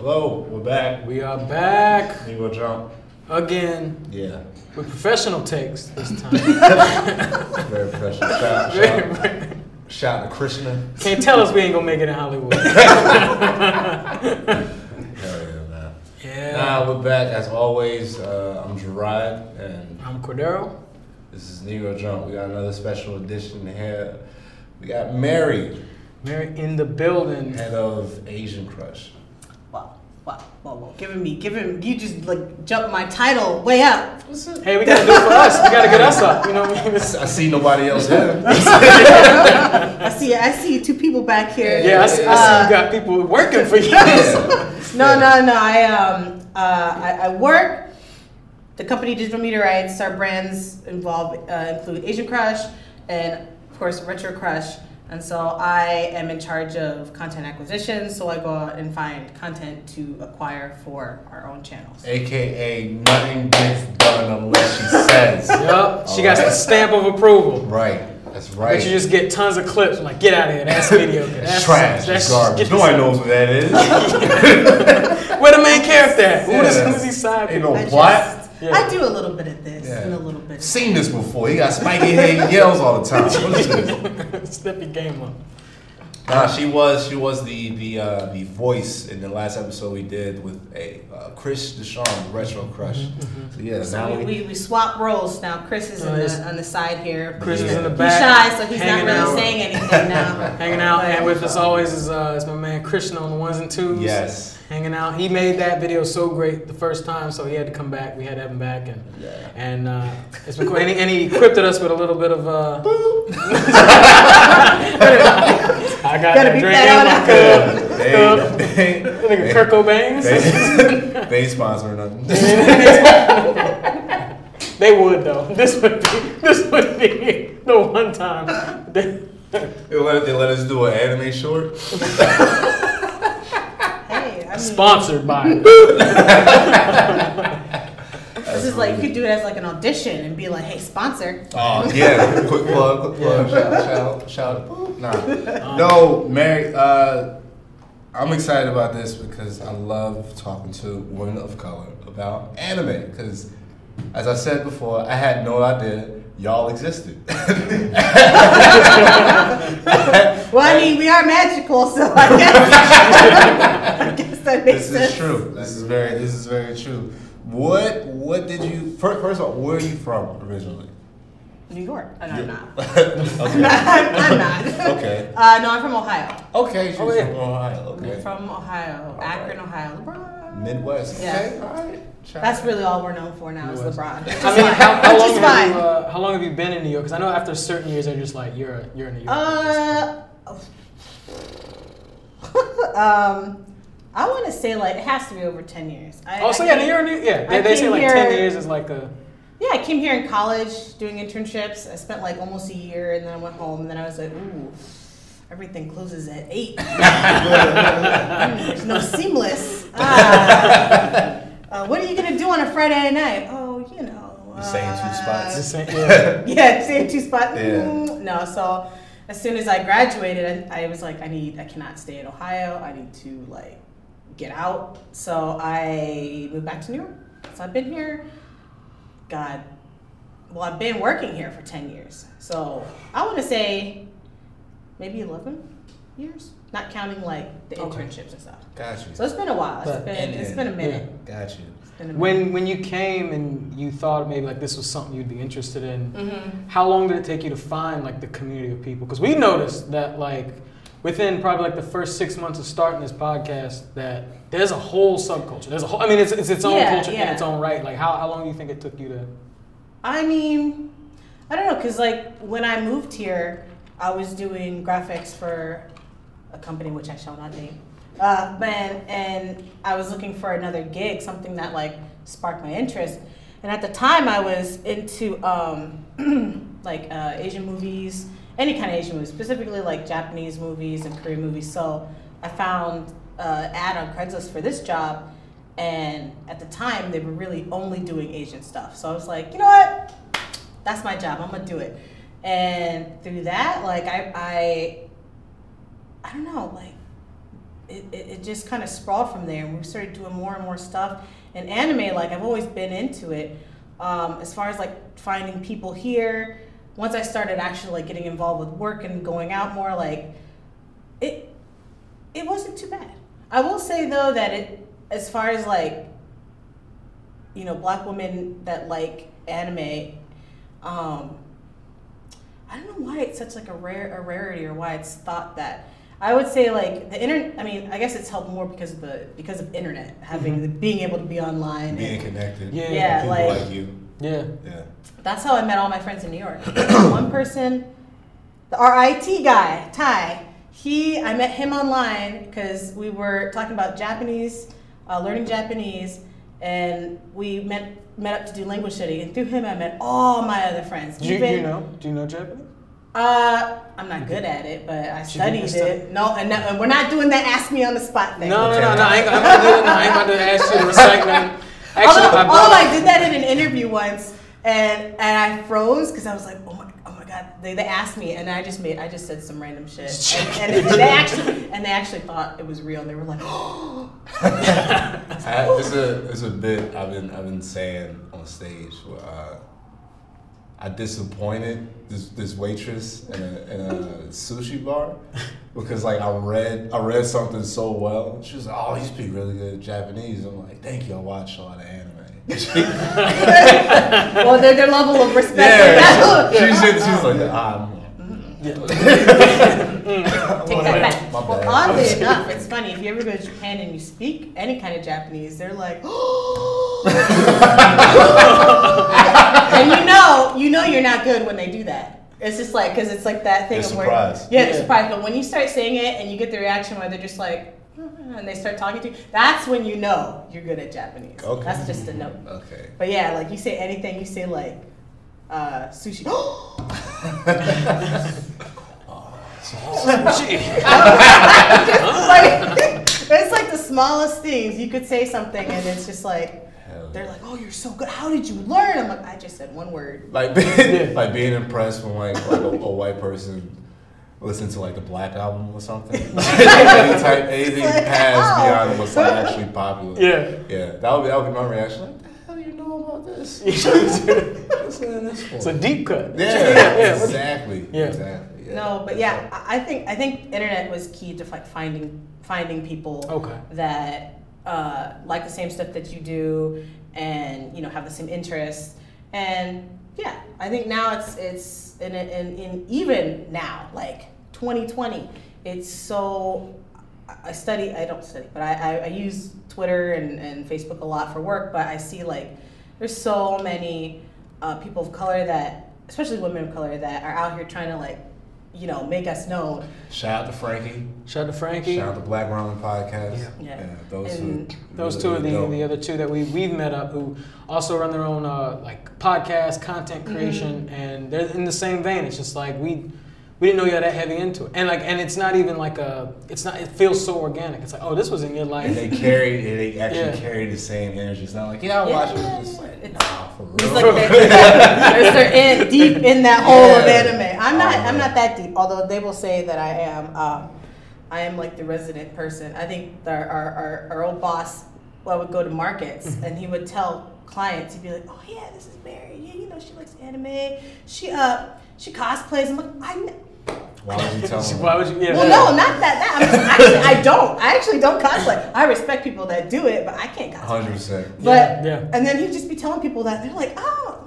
Hello, we're back. We are back You go jump. again Yeah. with professional takes this time. Very professional. Shout, shout, shout to Krishna. Can't tell us we ain't gonna make it in Hollywood. Hell yeah, man. Yeah. Nah, we're back as always. Uh, I'm Gerard, and I'm Cordero. this is Negro Jump. We got another special edition here. We got Mary, Mary in the building. head of Asian Crush. Wow, wow, wow, wow. Giving me, giving you just like jumped my title way up. Hey, we gotta do it for us. We gotta get us up. You know what I mean? I see nobody else here. I see, I see two people back here. Yeah, I see, I see you got people working for you. No, no, no. I um, uh, I, I work. The company Digital Media Rights. Our brands involve uh, include Asian Crush and of course Retro Crush. And so I am in charge of content acquisition. So I go out and find content to acquire for our own channels. AKA, nothing gets done unless she says. Yup. She got the stamp of approval. Right. That's right. But you just get tons of clips. I'm like, get out of here. That's mediocre. It's That's trash. That's It's garbage. get Nobody this- knows what that is. Where the main character at? Who Yeah. is who's he side? Ain't no I plot. Just- Yeah. I do a little bit of this Yeah. and a little bit. Seen this before. He got spiky hair. He yells all the time. What is this? Step your game up. Nah, she was she was the the uh, the voice in the last episode we did with a uh, Chris Deshawn, the Retro Crush. So yeah, So now we, we, we, we swap roles now. Chris is in Nice. the, on the side here. Chris is in the He's back. shy, so he's not really out. saying anything now. Hanging out, and with us always is, uh, is my man Christian on the ones and twos. yes. Hanging out. He made that video so great the first time, so he had to come back. We had to have him back, and Yeah. and uh, it's been cool. And he, and he equipped us with a little bit of. Uh, I got Gotta that beep drink that in my cup. They, cup. they, Nigga Kurt Cobain's. they, they ain't sponsoring nothing. They would though. This would be this would be the one time. They, They let, they let us do an anime short. Hey, I mean, sponsored by. this is like you could do it as like an audition and be like, "Hey, sponsor." Oh yeah, quick plug, quick plug, shout, shout, shout. Boop. Nah, no, Mary. Uh, I'm excited about this because I love talking to women of color about anime. Because, as I said before, I had no idea y'all existed. Well, I mean, we are magical, so I guess, I guess that makes this sense. is true. This is very, this is very true. What, what did you? First, first of all, where are you from originally? New York. Oh, no, I'm not. okay. I'm, I'm not. Okay. Uh, no, I'm from Ohio. Okay, she's Oh, yeah. from Ohio. I'm Okay. from Ohio, Akron, Ohio. LeBron. Midwest. Yeah. Okay. All right. Shout That's out. really all we're known for now is LeBron. Which I mean, fine. how, how long is have you uh, how long have you been in New York? Because I know after certain years, they're just like you're a, you're in New York. Uh, um, I want to say like it has to be over ten years. I, oh, so I yeah, came- you're in New yeah. They, they say like here- ten years is like a. Yeah, I came here in college doing internships. I spent like almost a year, and then I went home, and then I was like, ooh. Everything closes at eight. There's no seamless. Ah. Uh, what are you gonna do on a Friday night? Oh, you know. The same two spots. Just saying, yeah. yeah, same two spots. Yeah. Mm, No, so as soon as I graduated, I, I was like, I need, I cannot stay in Ohio. I need to like get out. So I moved back to New York. So I've been here. God, well, I've been working here for ten years. So I want to say maybe eleven years, not counting like the Okay. internships and stuff. Got you. So it's been a while. It's But- been, And- it's and- been a minute. Got you. It's been a minute. When when you came and you thought maybe like this was something you'd be interested in, Mhm. how long did it take you to find like the community of people? Because we noticed that like within probably like the first six months of starting this podcast, that there's a whole subculture. There's a whole. I mean, it's it's its own Yeah, culture in its own right. Like how how long do you think it took you to? I mean, I don't know, cause like when I moved here, I was doing graphics for a company which I shall not name. Uh, but and I was looking for another gig, something that like sparked my interest. And at the time, I was into um, like uh, Asian movies, any kind of Asian movies, specifically like Japanese movies and Korean movies. So I found uh, ad on Craigslist for this job, and at the time they were really only doing Asian stuff. So I was like, you know what, that's my job. I'm gonna do it. And through that, like I, I, I don't know, like it, it, it just kind of sprawled from there, and we started doing more and more stuff. And anime, like I've always been into it. Um, as far as like finding people here, once I started actually like getting involved with work and going out more, like it it wasn't too bad. I will say though that it as far as like you know black women that like anime um i don't know why it's such like a rare a rarity or why it's thought that i would say like the internet i mean i guess it's helped more because of the because of internet having the, being able to be online Being and connected. Yeah. Yeah, People like- like, you. Yeah. Yeah. that's how i met all my friends in new york one person the rit guy ty he i met him online because we were talking about japanese uh, learning japanese and we met met up to do language study and through him i met all my other friends Do you, Even- you know? Do you know Japanese? uh i'm not good at it but i Should studied study? it no and, that- and we're not doing that ask me on the spot thing No, no, no, no. I ain't, I'm not doing, no, I ain't about to ask you to recite none. Actually, although, I although I did that in an interview once, and and I froze because I was like, oh my, oh my god, they, they asked me, and I just made, I just said some random shit, and, and they actually, and they actually thought it was real, and they were like, oh, I, it's a it's a bit I've been I've been saying on stage. Where, uh, I disappointed this this waitress in a, in a sushi bar because like I read I read something so well. She was like, "Oh, you speak really good Japanese." I'm like, "Thank you. I watch a lot of anime." well, their, their level of respect. yeah, she, she, she was like, "Ah." Take that back. Well, oddly enough, it's funny. If you ever go to Japan and you speak any kind of Japanese, they're like, and you know, you know, you're not good when they do that. It's just like because it's like that thing They're of where, surprised. yeah, they're Yeah. surprised. But when you start saying it and you get the reaction where they're just like, and they start talking to you, that's when you know you're good at Japanese. Okay. That's just a note. Okay. But yeah, like you say anything, you say like uh, sushi. like, it's like the smallest things. You could say something and it's just like they're like, "Oh, you're so good. How did you learn?" I'm like, "I just said one word." like being, like being impressed when like like a, a white person listen to like the Black album or something. Any type anything Like, past beyond what's like actually popular. Yeah. yeah. That would be that would be my reaction. Like, the hell you know about this? What's in this for? it's a deep cut. yeah, yeah. exactly. Yeah. exactly. Yeah. No, but yeah, I I think I think internet was key to like finding finding people Okay. that uh, like the same stuff that you do and you know have the same interests and yeah i think now it's it's in, in, in even now like 2020 it's so i study i don't study but i, I, I use twitter and, and facebook a lot for work but i see like there's so many uh, people of color that especially women of color that are out here trying to like you know make us known Shout out to Frankie. Shout out to Frankie. Shout out to Black Ramen Podcast. Yeah. Yeah. those And who Those really, two are the, really the other two that we we've met up who also run their own uh, like podcast content creation and they're in the same vein. It's just like we we didn't know you had that heavy into it. And like and it's not even like a it's not it feels so organic. It's like, oh this was in your life. And they carry, they actually Yeah. carry the same energy. It's not like, yeah, I Yeah, watch it. It's just like, nah, for real. It's like they're, they're, they're in, deep in that hole of anime. I'm not. Oh, I'm not that deep. Although they will say that I am. Um, I am like the resident person. I think the, our, our our old boss. Well, I would go to markets Mm-hmm. and he would tell clients. He'd be like, "Oh yeah, this is Mary. Yeah, you know she likes anime. She uh she cosplays." I'm like, I. kn- Why would you tell them? Why would you? Yeah. Well, no, not that. That I'm just, actually I don't. I actually don't cosplay. I respect people that do it, but I can't cosplay. Hundred percent. But Yeah. and then he'd just be telling people that they're like, oh.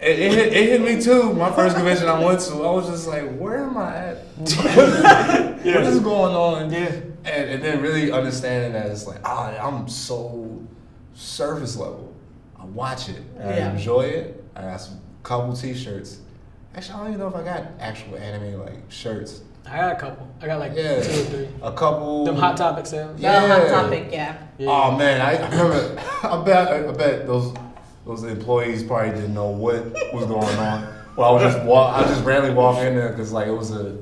Hmm." It, it, hit, it hit me too. My first convention I went to, I was just like, where am I at? What is going on? Yeah. And, and then really understanding that it's like, ah, I'm so surface level. I watch it. and Yeah. I enjoy it. I got some couple t-shirts. Actually, I don't even know if I got actual anime like shirts. I got a couple. I got like Yeah. two or three. A couple. Them hot topic sales. Yeah, hot topic, yeah. Yeah. Oh man, I, I remember. I bet. I bet those those employees probably didn't know what was going on. Well, I was just walk. I just randomly walk in there because like it was a.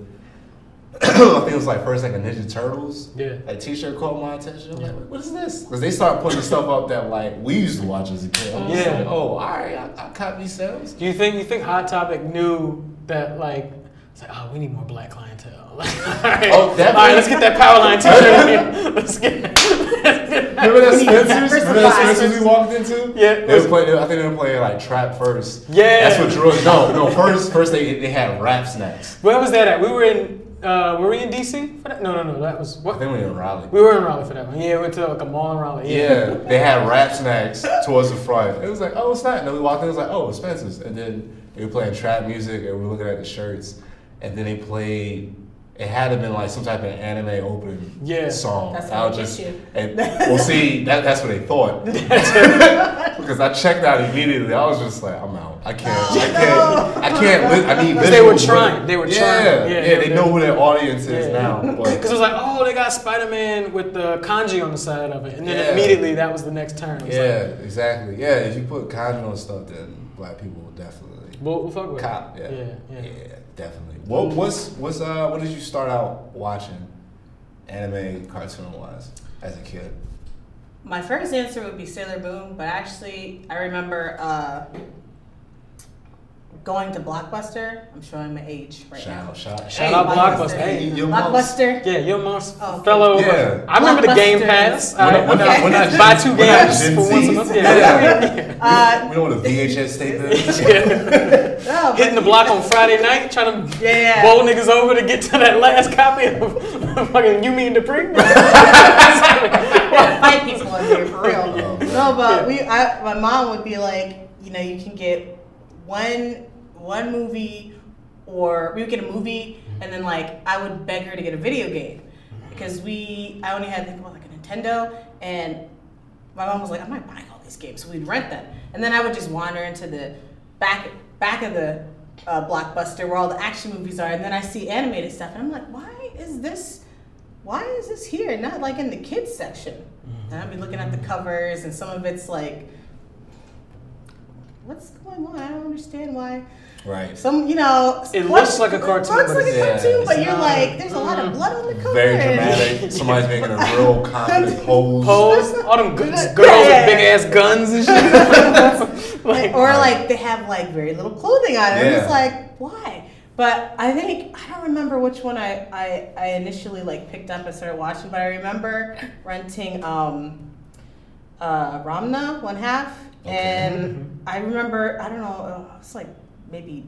I think it was like first like a Ninja Turtles. Yeah. That T-shirt caught my attention. I'm like, what is this? Because they started putting stuff up that like we used to watch as a kid. I'm Yeah. like, oh, all right, I, I caught these sales. Do you think you think Hot Topic knew that like It's like, oh, we need more black clientele. all right, Oh, all right, let's get that power line t-shirt. let's get. Let's get Remember that We need to Spencer's? Remember that. Spencer's we walked into? Yeah. They were playing. I think they were playing like trap first. Yeah. That's what drew us. No, no. First, first they they had rap snacks. Where was that at? We were in. Uh, were we in DC for that? No, no, no. That was I what. think we were in Raleigh. We were in Raleigh for that one. Yeah, we went to like a mall in Raleigh. Yeah, they had rap snacks towards the front. It was like, oh, it's not. And then we walked in, it was like, oh, it's Spencer's. And then they were playing trap music, and we were looking at the shirts. And then they played. It had to been like some type of anime opening Yeah. song. That's I how was they just, get you. and well, see, that, that's what they thought. because I checked out immediately. I was just like, I'm out. I can't. I can't. I can't. Li- I need. Because they were trying. They were yeah, trying. Yeah, Yeah, they, they- know who their audience is Yeah. now. Because it was like, oh, they got Spider Man with the kanji on the side of it, and then Yeah. immediately that was the next turn. Yeah, like, exactly. Yeah, if you put kanji on stuff, then black people will definitely we'll, we'll fuck with cop. it. Yeah. yeah, yeah. Yeah, definitely. What what's what's uh what did you start out watching, anime, cartoon wise, as a kid? My first answer would be Sailor Moon, but actually, I remember uh, going to Blockbuster. I'm showing my age right Shout now. out, shout out. Shout out Blockbuster. Hey, your mom's- Blockbuster. Yeah, your mom's Oh, okay. fell. Yeah. I remember the Game Pass. We're not- we're not- Okay. we're not Buy two games for once a Zs. month. Yeah. Yeah. Uh, we know what a VHS tape is. Yeah. Hitting the block on Friday night, trying to Yeah, yeah. bowl niggas over to get to that last copy of fucking You, Me and Dupree. yeah, fight people in here for real. Oh, no, but Yeah. we, I, my mom would be like, you know, you can get one one movie, or we would get a movie, and then like I would beg her to get a video game because we, I only had think about like a Nintendo, and my mom was like, I'm not buying all these games, so we'd rent them, and then I would just wander into the back back of the uh, blockbuster where all the action movies are, and then I see animated stuff, and I'm like, why is this? Why is this here? Not like in the kids section. And I'd be looking at the covers, and some of it's like, what's going on? I don't understand why. Right. Some, you know, It what- looks like a cartoon, It looks like a cartoon, yeah, but you're not. like, there's a lot of Mm. blood on the cover. Very dramatic. Somebody's making a real confident pose. Pose, all them g- Yeah. girls with big ass guns and shit. Like, or like they have like very little clothing on it. I'm just like, why? But I think I don't remember which one I, I, I initially like picked up and started watching, but I remember renting um uh Ranma one half and I remember I don't know, uh, it's like maybe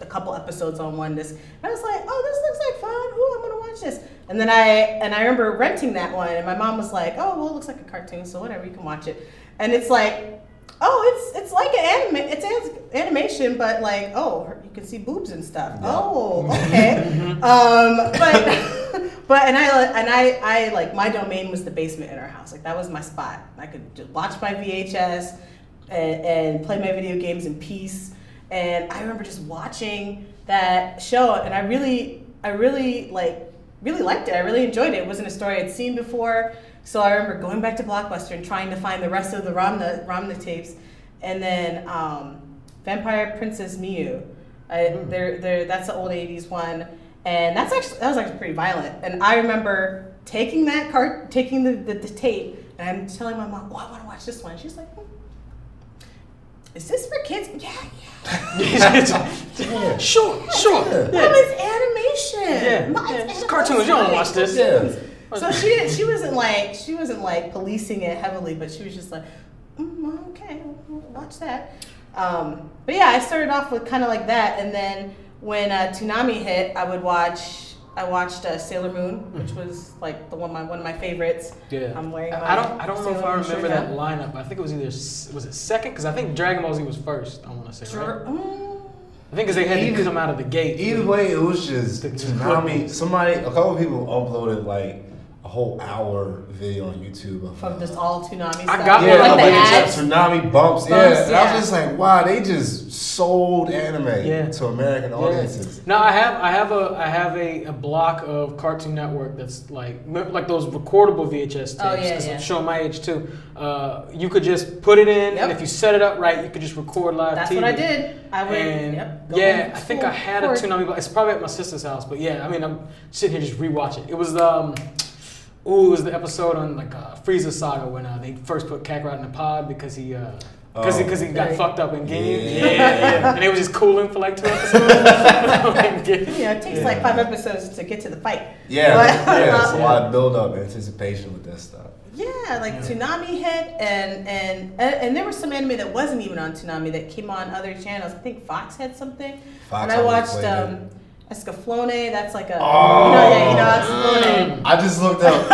a couple episodes on one this I was like, oh this looks like fun. Ooh, I'm gonna watch this. And then I and I remember renting that one and my mom was like, Oh well it looks like a cartoon, so whatever, you can watch it. And it's like Oh, it's it's like an anime. It's an- animation, but like oh, you can see boobs and stuff. Yeah. Oh, okay. um, but but and I and I I like my domain was the basement in our house. Like that was my spot. I could just watch my VHS and, and play my video games in peace. And I remember just watching that show, and I really I really like really liked it. I really enjoyed it. It wasn't a story I'd seen before. So I remember going back to Blockbuster and trying to find the rest of the Ranma Ranma tapes, and then um, Vampire Princess Miu. I, they're, they're, that's the old '80s one, and that's actually that was actually pretty violent. And I remember taking that card, taking the, the, the tape, and I'm telling my mom, "Oh, I want to watch this one." She's like, hmm. "Is this for kids?" Yeah, yeah. sure, sure. Yeah. Mom, it's animation. Yeah. Mom, Yeah, it's it's cartoons. You don't watch this. Yeah. So she she wasn't like she wasn't like policing it heavily, but she was just like, mm, okay, we'll watch that. Um, but yeah, I started off with kind of like that, and then when uh, Toonami hit, I would watch. I watched uh, Sailor Moon, which was like the one my one of my favorites. Yeah. I'm wearing my I don't. I don't know if I remember shirt that now. lineup. I think it was either was it second because I think Dragon Ball Z was first. I want to say. Right? Mm. I think because they had to Either- come out of the gate. Either way, it was just The- Toonami. Somebody, a couple of people uploaded like a whole hour video on YouTube of From just all Toonami stuff. I got yeah, one like of the ads. Toonami bumps. yeah, Bumps, and I was just like, wow, they just sold anime Yeah. to American audiences. Now I have I have a I have a, a block of Cartoon Network that's like like those recordable VHS tapes. Oh, yeah, 'cause yeah. I'm showing my age too. Uh, you could just put it in, Yep. and if you set it up right, you could just record live That's TV. what I did. I went. And yep, yeah, I think I had a record. Toonami. block. It's probably at my sister's house, but yeah, I mean, I'm sitting here just rewatching. It was um, ooh, it was the episode on like uh, Frieza saga when uh, they first put Kakarot in the pod because he uh, Because Oh. he, cause he got Right. fucked up in games. Yeah. Yeah, yeah. and they was just cooling for like two episodes. Yeah, it takes like five episodes to get to the fight. Yeah, But- yeah. It's a lot of build up, anticipation with that stuff. Yeah, like Yeah. Toonami hit, and, and and and there was some anime that wasn't even on Toonami that came on other channels. I think Fox had something. Fox and I watched played it. Escaflowne. That's like a Oh. you know, yeah, you know Escaflowne. I just looked up.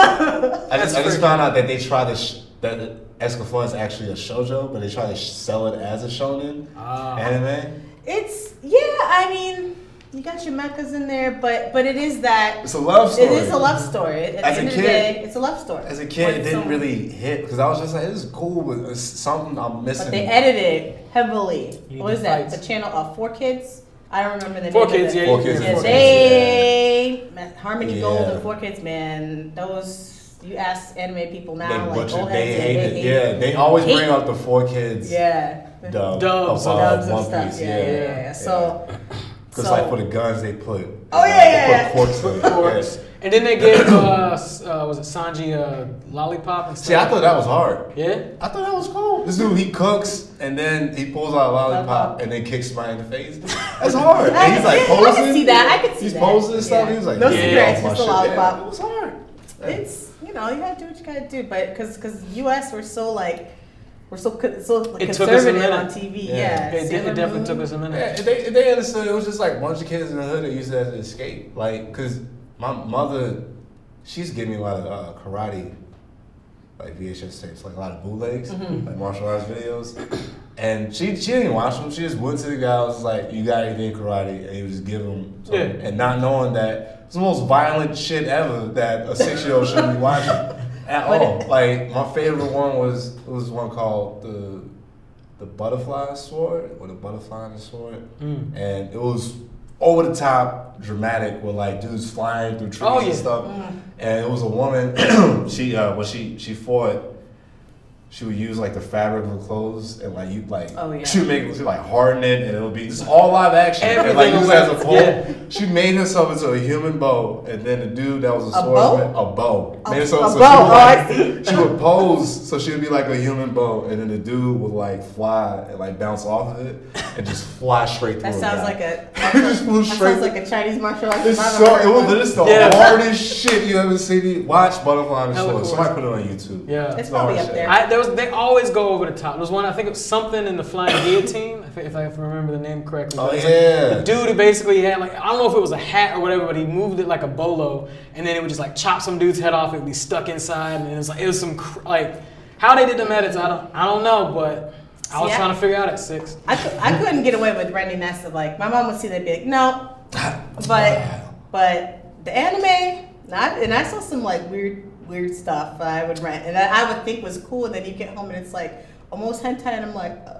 I just, I just found out that they try to sh- that Escaflowne is actually a shojo, but they try to sh- sell it as a shonen Ah. anime. It's yeah. I mean, you got your mechas in there, but but it is that. It's a love story. It is a love story. At As the a end of the kid- day, it's a love story. As a kid, it didn't some- really hit because I was just like, this is cool, but it's something I'm missing. But they edited heavily. You need What is that? The channel of Four Kids. I don't remember the Four name. Kids, of it. yeah, Four you Kids can- Yeah, Four they man, Harmony Gold and Four Kids, man. Those you ask anime people now, They like butchered. old They heads, hate yeah, it. they hate Yeah, they always bring up the four kids Yeah. dub Dubs of, of- uh, Dubs and One stuff. Piece. Yeah, Yeah, yeah, yeah. yeah. So, Because so like for the guns, they put. Oh, yeah, they yeah, put yeah. corks in it. Of course. And then they gave uh, uh was it Sanji uh, lollipop and stuff. See, I thought that was hard. Yeah. I thought that was cool. This dude, he cooks and then he pulls out a lollipop Lollipop. and then kicks somebody in the face. That's hard. And he's like yeah, I posing. can see that. I can see that. He's that. posing and stuff. Yeah. He was like, No yeah, cigarettes, just a lollipop. Yeah, it was hard. it's you know you gotta do what you gotta do, but because because U.S. we're so like we're so so like, It took us a conservative minute. on TV. Yeah. Yeah, It, did- it definitely took us a minute. Yeah, they, they understood it was just like a bunch of kids in the hood that used that as an escape. Like, cause my mother, she's giving me a lot of uh, karate, like VHS tapes, like a lot of bootlegs, Mhm. like martial arts videos. And she she didn't watch them. She just went to the guy. I Was like, "You got anything karate?" And he would just give them. Yeah. And not knowing that it's the most violent shit ever that a six year old shouldn't be watching at But all. it- like my favorite one was it was one called the the butterfly sword or the butterfly and the sword Mm. and it was over the top dramatic with like dudes flying through trees Oh, yeah. and stuff. Mm. And it was a woman. she uh, when she she fought. She would use like the fabric of her clothes and like you like Oh, yeah. she would make it she, like harden it and it would be just all live action and like Everything use it as a pole. yeah. She made herself into a human bow and then the dude that was a, A swordsman a bow A- made herself a so bow, she would, oh, I like, see. she would pose so she would be like a human bow and then the dude would like fly and like bounce off of it and just fly straight through That sounds like a It just flew that straight sounds like a Chinese martial arts. it's so it was one. it's the Yeah. hardest shit you ever seen. Watch Butterfly and the Hella Sword. cool. Somebody put it on YouTube. Yeah. It's the probably hardest up shit. there. I, there was, they always go over the top. There was one, I think it was something in the Flying Guillotine, if, if I remember the name correctly. Oh But it was like yeah. the dude who basically had like, I don't know if it was a hat or whatever, but he moved it like a bolo, and then it would just like chop some dude's head off, it would be stuck inside, and it was like, it was some, cr- like, how they did the edits, I don't, I don't know, but I was See, I- trying to figure out at six. I, cou- I couldn't get away with Randy Nesta. Like my mom would see that, be like, no, but but the anime, not and I saw some like weird weird stuff that I would rent and that I would think was cool, and then you get home and it's like almost hentai, and I'm like. Uh,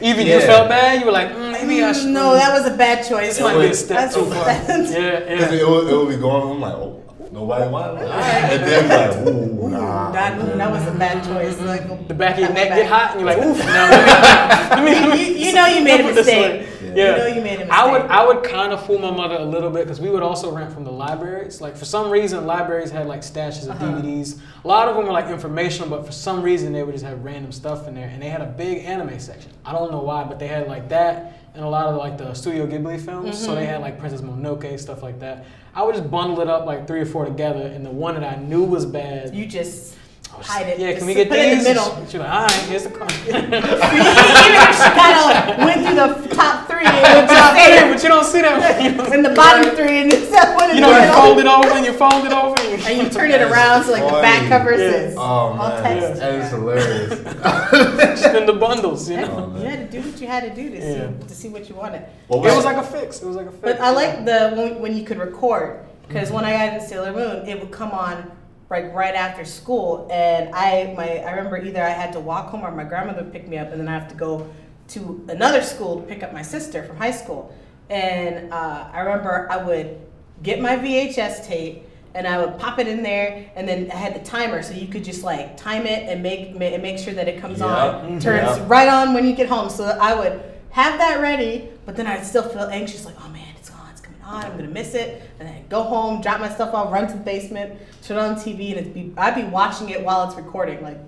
Even you felt bad, you were like, mm, maybe I mm, should. no, that was a bad choice. This might be a step That's- too far. Yeah, Because yeah. it, would, it would be going. I'm like, oh, nobody wanted it. And then like, ooh, Ooh, nah. that, that was a bad choice. Like, The back of your neck get hot, and you're like, oof, no, let me, let me, let me You, you know you made a mistake. Way. Yeah. You know you made a mistake. I would I would kind of fool my mother a little bit because we would also rent from the libraries. Like for some reason, libraries had like stashes of Uh-huh. DVDs. A lot of them were like informational, but for some reason they would just have random stuff in there. And they had a big anime section. I don't know why, but they had like that and a lot of like the Studio Ghibli films. So they had like Princess Mononoke stuff like that. I would just bundle it up like three or four together, and the one that I knew was bad. You just hide it. Yeah, can we get put it in these? the middle. She's like, all right, here's the card. Even if she kind of went through the top three and Top three, but you don't see that. in the bottom three and except one You know, you fold it over and you fold it over. And and you turn it around so like the back Funny. cover Yeah. says Oh all man, text. that is hilarious. in the bundles, you know. Oh. You had to do what you had to do to Yeah. see to see what you wanted. What It was like a fix. It was like a fix. But I like the when, when you could record because when I got into Sailor Moon, it would come on like right after school, and I my I remember either I had to walk home or my grandmother would pick me up, and then I have to go to another school to pick up my sister from high school. And uh, I remember I would get my VHS tape and I would pop it in there, and then I had the timer, so you could just like time it and make ma- and make sure that it comes on, turns Yep. right on when you get home. So I would have that ready, but then I'd still feel anxious, like, oh man, it's on, it's coming on, I'm gonna miss it. And then I'd go home, drop my stuff off, run to the basement, turn on TV, and it'd be I'd be watching it while it's recording, like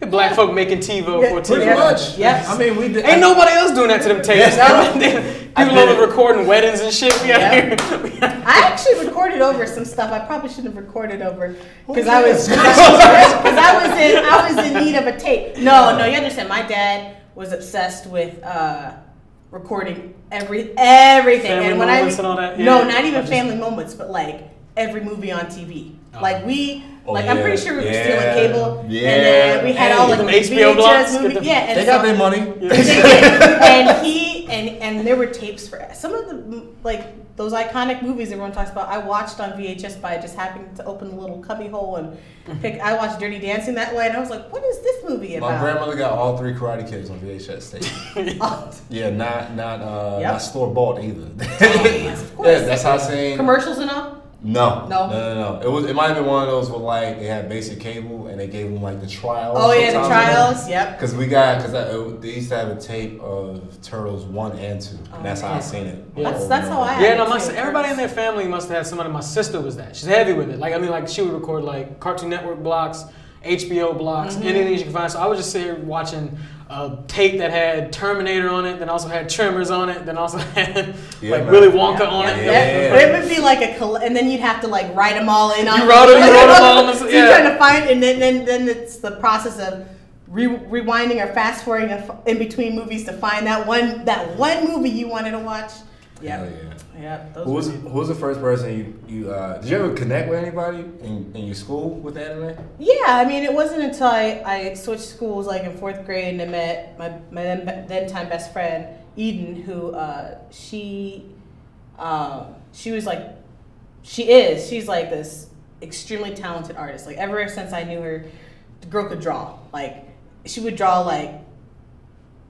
Black folk making TiVo Yeah, for Pretty TiVo. much. Yes. I mean, we did. Ain't nobody else doing that to them tapes. I People did over recording weddings and shit. We out Yeah. here. I actually recorded over some stuff I probably shouldn't have recorded over because Who I was because I was in I was in need of a tape. No, no, you understand. My dad was obsessed with uh, recording every everything, Family and when moments I and all that? no, Yeah. not even just- family moments, but like every movie on TV. Oh. Like we, Oh, like I'm pretty sure we were Yeah. stealing cable, Yeah. and then we had Hey, all like the HBO blocks, movies. Yeah, and They got their money. Yeah. and he and and there were tapes for some of the like those iconic movies everyone talks about. I watched on VHS by just happening to open the little cubby hole and pick. I watched Dirty Dancing that way, and I was like, "What is this movie about?" My grandmother got all three Karate Kids on VHS tape. Oh, yeah, not not uh, Yep. not store bought either. yes, of course. yeah, that's how I seen. commercials and all. No, No? no, no, no. It was. It might have been one of those where like they had basic cable and they gave them like the trials. Oh yeah, the trials. Yep. Because we got because they used to have a tape of Turtles one and two, and that's how I seen it. Yeah. That's that's how I. Yeah, no, my, everybody in their family must have had somebody. My sister was that. She's heavy with it. Like I mean, like she would record like Cartoon Network blocks, HBO blocks, Mm-hmm. anything you can find. So I would just sit here watching a tape that had Terminator on it, then also had Tremors on it, then also had Yeah, like man. Willy Wonka on Yeah, it. Yeah. But it would be like a, coll- and then you'd have to like write them all in. On You wrote 'em- you wrote 'em all on the- so yeah. You're trying to find, and then then, then it's the process of re- rewinding or fast forwarding in between movies to find that one that one movie you wanted to watch. Hell Yeah, yeah. yeah. Those Who was were- who was the first person you you uh, did you ever connect with anybody in, in your school with anime? Yeah, I mean, it wasn't until I, I switched schools like in fourth grade and I met my, my then, then time best friend, Eden, who uh, she, um, she was like, she is, she's like this extremely talented artist. Like, ever since I knew her, the girl could draw. Like, she would draw like,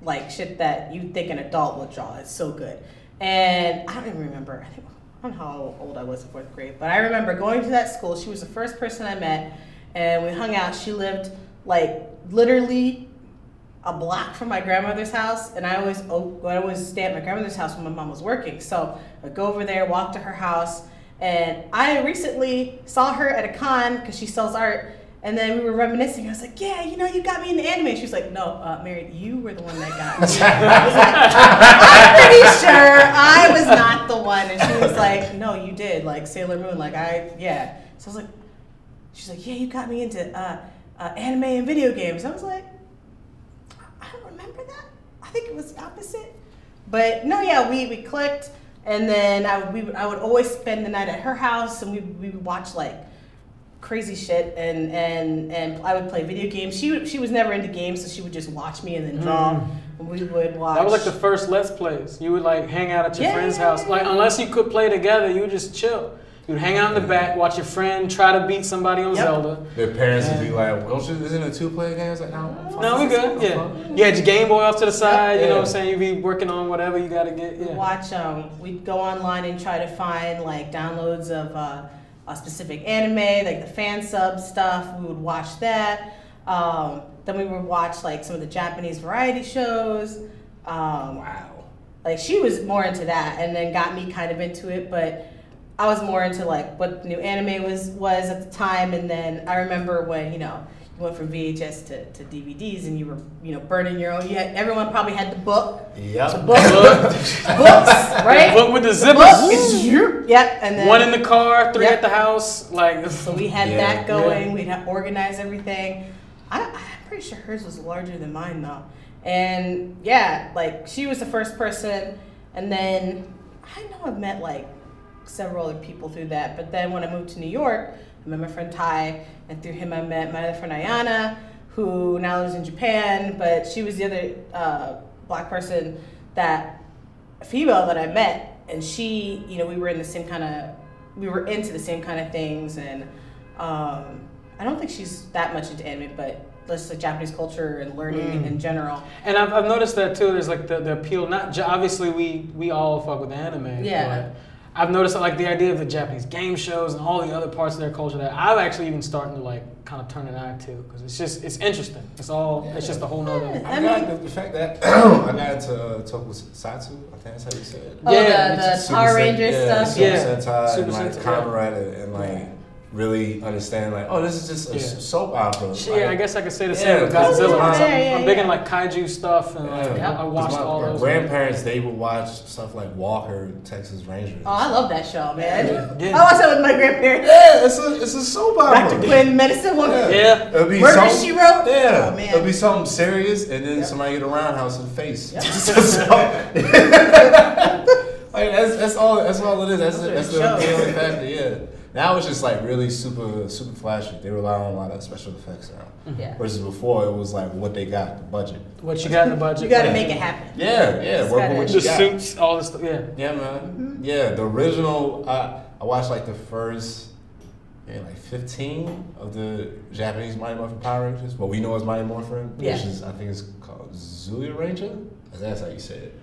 like shit that you think an adult would draw. It's so good. And I don't even remember. I don't know how old I was in fourth grade, but I remember going to that school. She was the first person I met, and we hung out. She lived like literally a block from my grandmother's house, and I always oh, I always stay at my grandmother's house when my mom was working. So I'd go over there, walk to her house, and I recently saw her at a con because she sells art. And then we were reminiscing. I was like, "Yeah, you know, you got me into anime." She was like, "No, uh, Mary, you were the one that got me." I was like, I'm pretty sure I was not the one. And she was like, no, you did. Like Sailor Moon. Like I, yeah. So I was like, she's like, yeah, you got me into uh, uh, anime and video games. I was like, I don't remember that. I think it was the opposite. But no, yeah, we, we clicked. And then I, we, would- I would always spend the night at her house and we, we would watch like crazy shit and, and, and I would play video games. She, she was never into games, so she would just watch me and then draw. And we would watch. That was like the first Let's Plays. You would like hang out at your Yeah, friend's yeah, house. yeah, Like yeah. unless you could play together, you would just chill. You'd hang out in the back, watch your friend try to beat somebody on Yep. Zelda. Their parents would be like, "Don't you? Isn't it a two player games?" Like, no, I'm fine. No, we good. Yeah, fine." you had your Game Boy off to the side. You know what I'm saying? You'd be working on whatever you got to get. Yeah. watch um we'd go online and try to find like downloads of uh, a specific anime like the fan sub stuff we would watch that. Um, then we would watch like some of the japanese variety shows. Um, Wow. like she was more into that and then got me kind of into it but i was more into like what new anime was was at the time. And then i remember when you know went from vhs to, to dvds and you were you know burning your own you had, everyone probably had the book Yep. the book books right Book with the the book zippers. is yep and then One in the car, three Yep. at the house. Like so we had Yeah. that going we'd have organized everything I, i'm pretty sure hers was larger than mine though and yeah like she was the first person and then i know i've met like several other people through that but then when i moved to new york i met my friend ty and through him i met my other friend ayana who now lives in japan but she was the other uh, black person that female that I met, and she, you know, we were in the same kind of, we were into the same kind of things, and um, I don't think she's that much into anime, but just like Japanese culture and learning in general. And I've, I've noticed that too. There's like the, the appeal. Not obviously we we all fuck with anime. Yeah. But I've noticed that, like the idea of the Japanese game shows and all the other parts of their culture that I've actually even starting to like kind of turn an eye to because it's just it's interesting. It's all it's just a whole nother. Yeah. I I got mean- the, the fact that I got into uh, Tokusatsu. I think that's how you say it. Oh, Yeah, the, the Super Power Sen- Rangers yeah, stuff. Super Yeah. Sentai Super and like Sentai, Kamen. Rider and like really understand like, oh, this is just a Yeah. soap opera. Yeah, Like, I guess I could say the Yeah, same with Godzilla. Yeah, I'm, yeah, I'm big in like kaiju stuff, and like, Yeah. I, I watched 'Cause my all those. Grandparents, they would watch stuff like Walker, Texas Rangers. Oh, I love that show, man. Yeah. I watched that with my grandparents. Yeah, it's a it's a soap opera. Dr. Quinn, Medicine Woman. Yeah. It'll be Murder, something- She Wrote? Yeah, Oh, man. it'll be something serious, and then Yep. somebody get a roundhouse in the face. Yep. So- like that's that's all that's all it is. That's Those are that's the shows. appealing factor. Yeah. Now it's just like really super super flashy. They rely on a lot of special effects now. Yeah. Versus before, it was like what they got, the budget. What you got in the budget? You gotta make it happen. Yeah, yeah. Just Work gotta- with what the you got. suits, all this stuff. Yeah. Yeah, man. Mm-hmm. Yeah, the original. I I watched like the first, yeah, like fifteen of the Japanese Mighty Morphin Power Rangers. What we know as Mighty Morphin, Yeah. which is I think it's called Zyuranger. That's how you say it.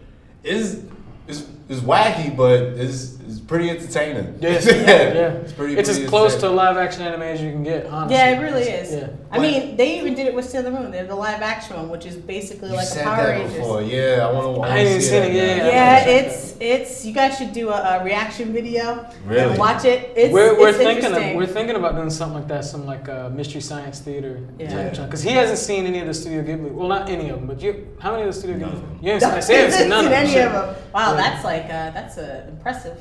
Is it's, it's wacky, but it's, it's pretty entertaining. Yeah. yeah, Yeah. It's pretty. It's as close to live action anime as you can get, honestly. Yeah, it really is. Yeah. I mean, they even did it with Sailor Moon. They have the live action one, which is basically You like said a Power that Rangers. before. Yeah, I want to. Watch it. I ain't even seen it, yeah. Yeah, Yeah. it's it's you guys should do a, a reaction video Really? and watch it. It's we're, we're it's thinking of, we're thinking about doing something like that, some like uh, mystery science theater Yeah. type because he hasn't seen any of the Studio Ghibli. Well, not any of them, but you. How many of the Studio Ghibli? of. You haven't seen, I say you haven't seen none of them. any of them. Wow, that's like uh, that's uh, impressive.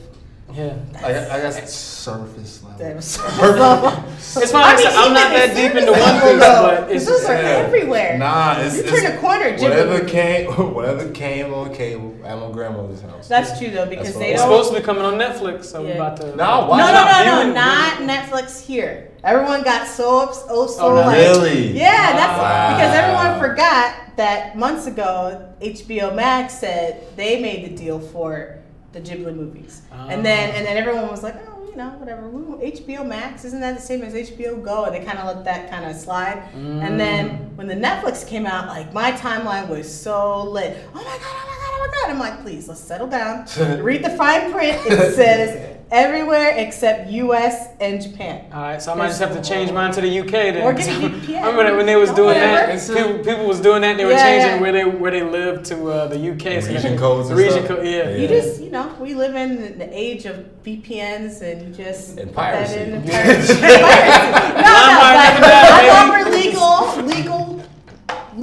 Yeah. I got, I got surface level. That was- It's fine. I mean, I'm not that deep into One level, Piece, though, it's those are Yeah. everywhere. Nah, it's, you it's turn a corner, Ghibli whatever came, whatever came on cable at my grandmother's house. That's true though because they what- It's don't. supposed to be coming on Netflix, so we're about to. No, no, no, no, no, not Netflix here. Everyone got so ups, oh so Oh, like. really? Yeah, that's Wow. because everyone forgot that months ago HBO Max said they made the deal for the Ghibli movies, and oh. then and then everyone was like, oh, you know, whatever. we- HBO Max isn't that the same as HBO Go? And they kind of let that kind of slide. And then mm. when the Netflix came out, like my timeline was so lit. Oh my god! Oh my god! Oh my god! I'm like, please, let's settle down. Read the fine print. It says everywhere except U.S. and Japan. All right, so I might just have to change mine to the UK then. Or get a VPN. I remember that when they was No, doing that, people, people was doing that. They were Yeah, changing yeah. where they where they lived to uh, the UK. so Region that- codes and Region stuff. code, yeah. Yeah. You just, you know, we live in the- the age of VPNs and you just And put that piracy. in and piracy. no, no, Limelight but never died, I'm baby. over legal, legal,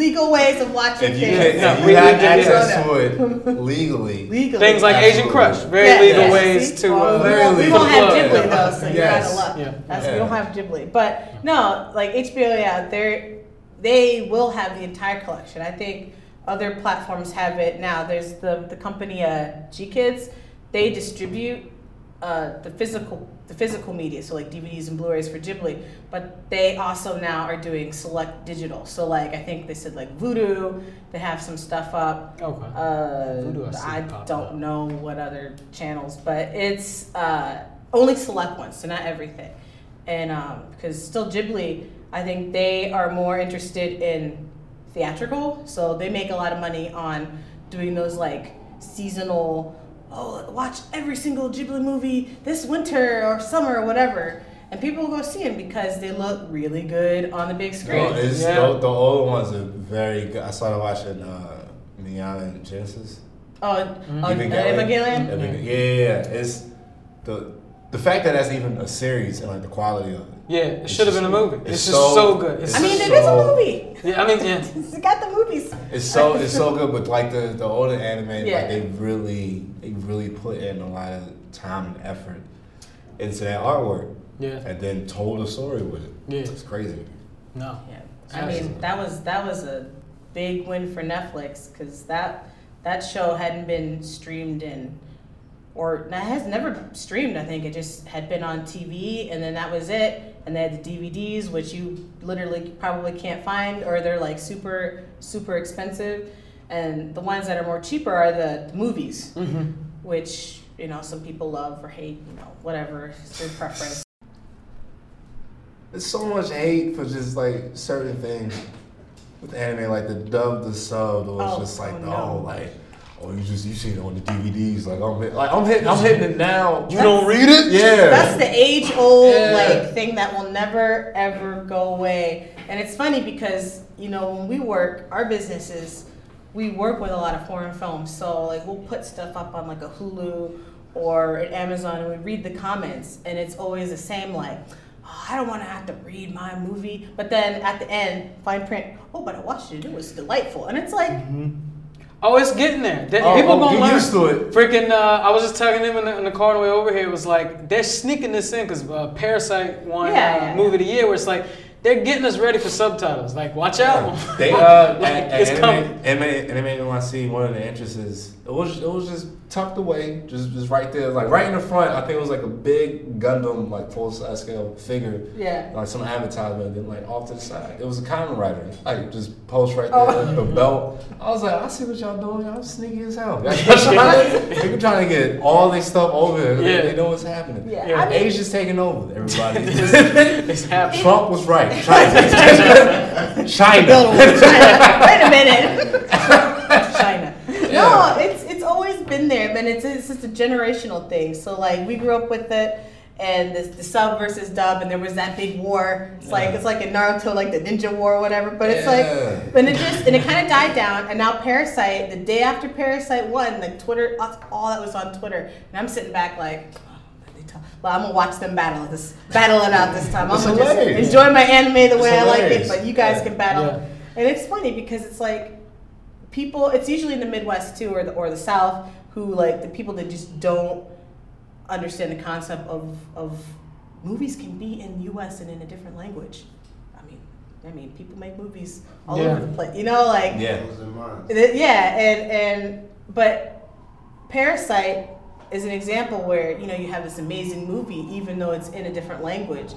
legal ways of watching If you, things. can, No, if you we- had we access to it legally, Legally. Things like Asian Crush, very Yeah, legal yeah. ways See? to. Well, Uh, we Very won't, we legal. won't have Yeah. Ghibli though, so Yes. you're out of luck. Yeah. That's, Yeah. We don't have Ghibli, but no, like HBO, yeah, they they will have the entire collection. I think other platforms have it now. There's the the company uh, GKIDS. They distribute uh, the physical the physical media, so like DVDs and Blu-rays for Ghibli. But they also now are doing select digital. So like I think they said like Vudu. They have some stuff up. okay. Uh, Vudu I I don't up. know what other channels, but it's uh, only select ones, so not everything. And um, because still Ghibli, I think they are more interested in theatrical, so they make a lot of money on doing those like seasonal. Oh, watch every single Ghibli movie this winter or summer or whatever, and people will go see them because they look really good on the big screen. no, it's, Yeah. the, the old ones are very good. I started watching uh, and Genesis. oh, Mm-hmm. oh, Evangelion. Evangelion. Yeah, yeah, yeah. It's the the fact that that's even a series and like the quality of it. Yeah, it should have been a movie. It's, It's just so- so, good. It's, it's I mean, so- it is a movie. yeah, I mean, yeah. It's got the movies. It's so it's so good, but like the the older anime, Yeah. like they really they really put in a lot of time and effort into that artwork, Yeah, and then told a story with it. Yeah. it's crazy. no. Yeah, I Absolutely. mean that was that was a big win for Netflix because that that show hadn't been streamed in, or that has never streamed. I think it just had been on TV, and then that was it. And they had the DVDs, which you literally probably can't find, or they're like super super expensive. And the ones that are more cheaper are the, the movies, Mm-hmm. which you know some people love or hate, you know whatever it's their preference. There's so much hate for just like certain things with anime, like the dub, the sub, or it's Oh, just like oh, oh, no. like oh you just you seen it on the DVDs, like I'm hit, like I'm hitting I'm hitting it now. You don't read it? Yeah, That's the age old Yeah. like thing that will never ever go away. And it's funny because, you know, when we work, our businesses, we work with a lot of foreign films. So like we'll put stuff up on like a Hulu or at Amazon and we read the comments and it's always the same like, oh, I don't want to have to read my movie. But then at the end, fine print. Oh, but I watched it. It was delightful, and it's like. Mm-hmm. Oh, it's getting there. They- Oh, people oh, gonna get learn. used to it. Freaking, uh, I was just telling them in the, in the car on the way over here. It was like they're sneaking this in because uh, Parasite won Yeah, uh, yeah, movie of the year. Where it's like they're getting us ready for subtitles. Like, watch out. They uh, Like, at, it's at coming. anime, anime, anime NYC, one of the entrances, it was it was just tucked away, just just right there, like right in the front. I think it was like a big Gundam, like full size scale figure, Yeah. like some advertisement. And then like off to the side, it was a Kamen Rider, like just post right oh. there, Oh. the belt. I was like, I see what y'all doing. Y'all sneaky as hell. Y'all trying, they trying to get all this stuff over there. They- Yeah. They, know what's happening. Yeah. Yeah. I mean, Asia's taking over. Everybody. it's happening. Trump was right. China. China. China. Wait a minute. China. No, it's it's always been there, man. It's it's just a generational thing. So like we grew up with it, and the, the sub versus dub, and there was that big war. It's like Yeah. it's like in Naruto, like the ninja war or whatever. But it's Yeah. like, and it just and it kind of died down. And now Parasite, the day after Parasite won, like Twitter, that's all that was on Twitter, and I'm sitting back like. "Oh, Well, I'm gonna watch them battle this, battle it out this time. I'm It's gonna just enjoy my anime the way It's I like it, but you guys Yeah. can battle. And it's funny because it's like people. It's usually in the Midwest too, or the or the South, who like the people that just don't understand the concept of of movies can be in U.S. and in a different language. I mean, I mean, people make movies all Yeah. over the place. You know, like Yeah. Those in mind. Th- Yeah, and and but Parasite is an example where you know you have this amazing movie, even though it's in a different language.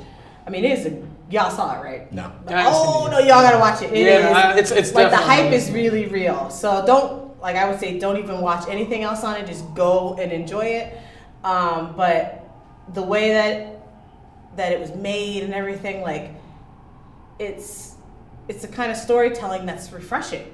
I mean, it is a y'all saw it, right? No. I haven't Oh no, y'all gotta watch it. It is Yeah, I- it's- it's like the hype is really real. So don't like I would say don't even watch anything else on it. Just go and enjoy it. Um, but the way that that it was made and everything, like it's it's the kind of storytelling that's refreshing.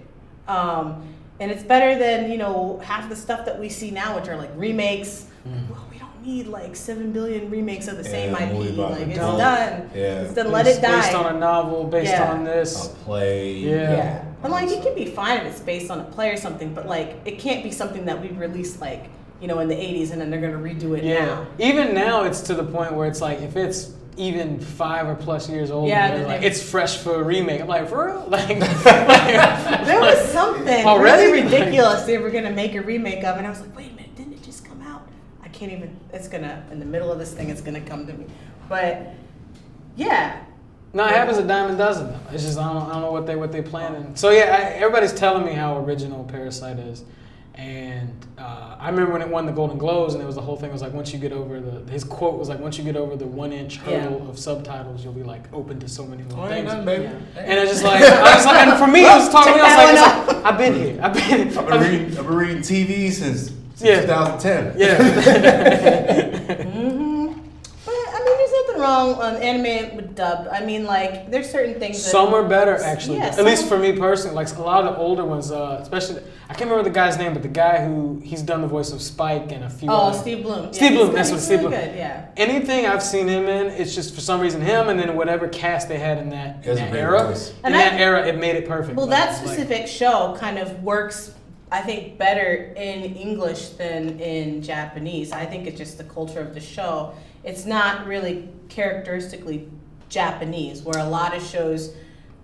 Um, and it's better than you know half the stuff that we see now, which are like remakes. Well, we don't need like seven billion remakes of the same Yeah, movie IP. Like it's done. Yeah. It's done. Let It's it die. Based on a novel, based Yeah. on A this. play. Yeah. Yeah. And like it can be fine if it's based on a play or something, but like it can't be something that we released like, you know, in the eighties and then they're gonna redo it Yeah. now. Even now, it's to the point where it's like if it's even five or plus years old, Yeah, like it's fresh for a remake. I'm like, for real? Like, There was something Already? really ridiculous they were gonna make a remake of and I was like, wait a minute, didn't it just come out? I can't even it's gonna in the middle of this thing it's gonna come to me. But yeah. No, it happens a dime a dozen. Though. It's just I don't, I don't know what they what they planning. So yeah, I, everybody's telling me how original Parasite is, and uh, I remember when it won the Golden Globes, and it was the whole thing was like once you get over the his quote was like once you get over the one inch hurdle of subtitles, you'll be like open to so many more Oh, ain't things. nothing, baby. And it's just like I was like, and for me, it was talking. Check I was that like, one it's like, I've been here. I've been. I've been reading. I've been reading TV since, since Yeah. 2010. Yeah. hmm But I mean there's nothing wrong on anime with dub. I mean like there's certain things that Some are better, actually. Yeah, At least for me personally. Like a lot of the older ones, uh, especially I can't remember the guy's name, but the guy who he's done the voice of Spike and a few. Oh, other- Steve Blum. Steve he's Blum, that's what Steve really Blum- Good, yeah. Anything I've seen him in, it's just for some reason him, and then whatever cast they had in that, in that era. voice. In And that I- era, it made it perfect. Well, Like, that like- specific show kind of works, I think, better in English than in Japanese. I think it's just the culture of the show. It's not really characteristically Japanese, where a lot of shows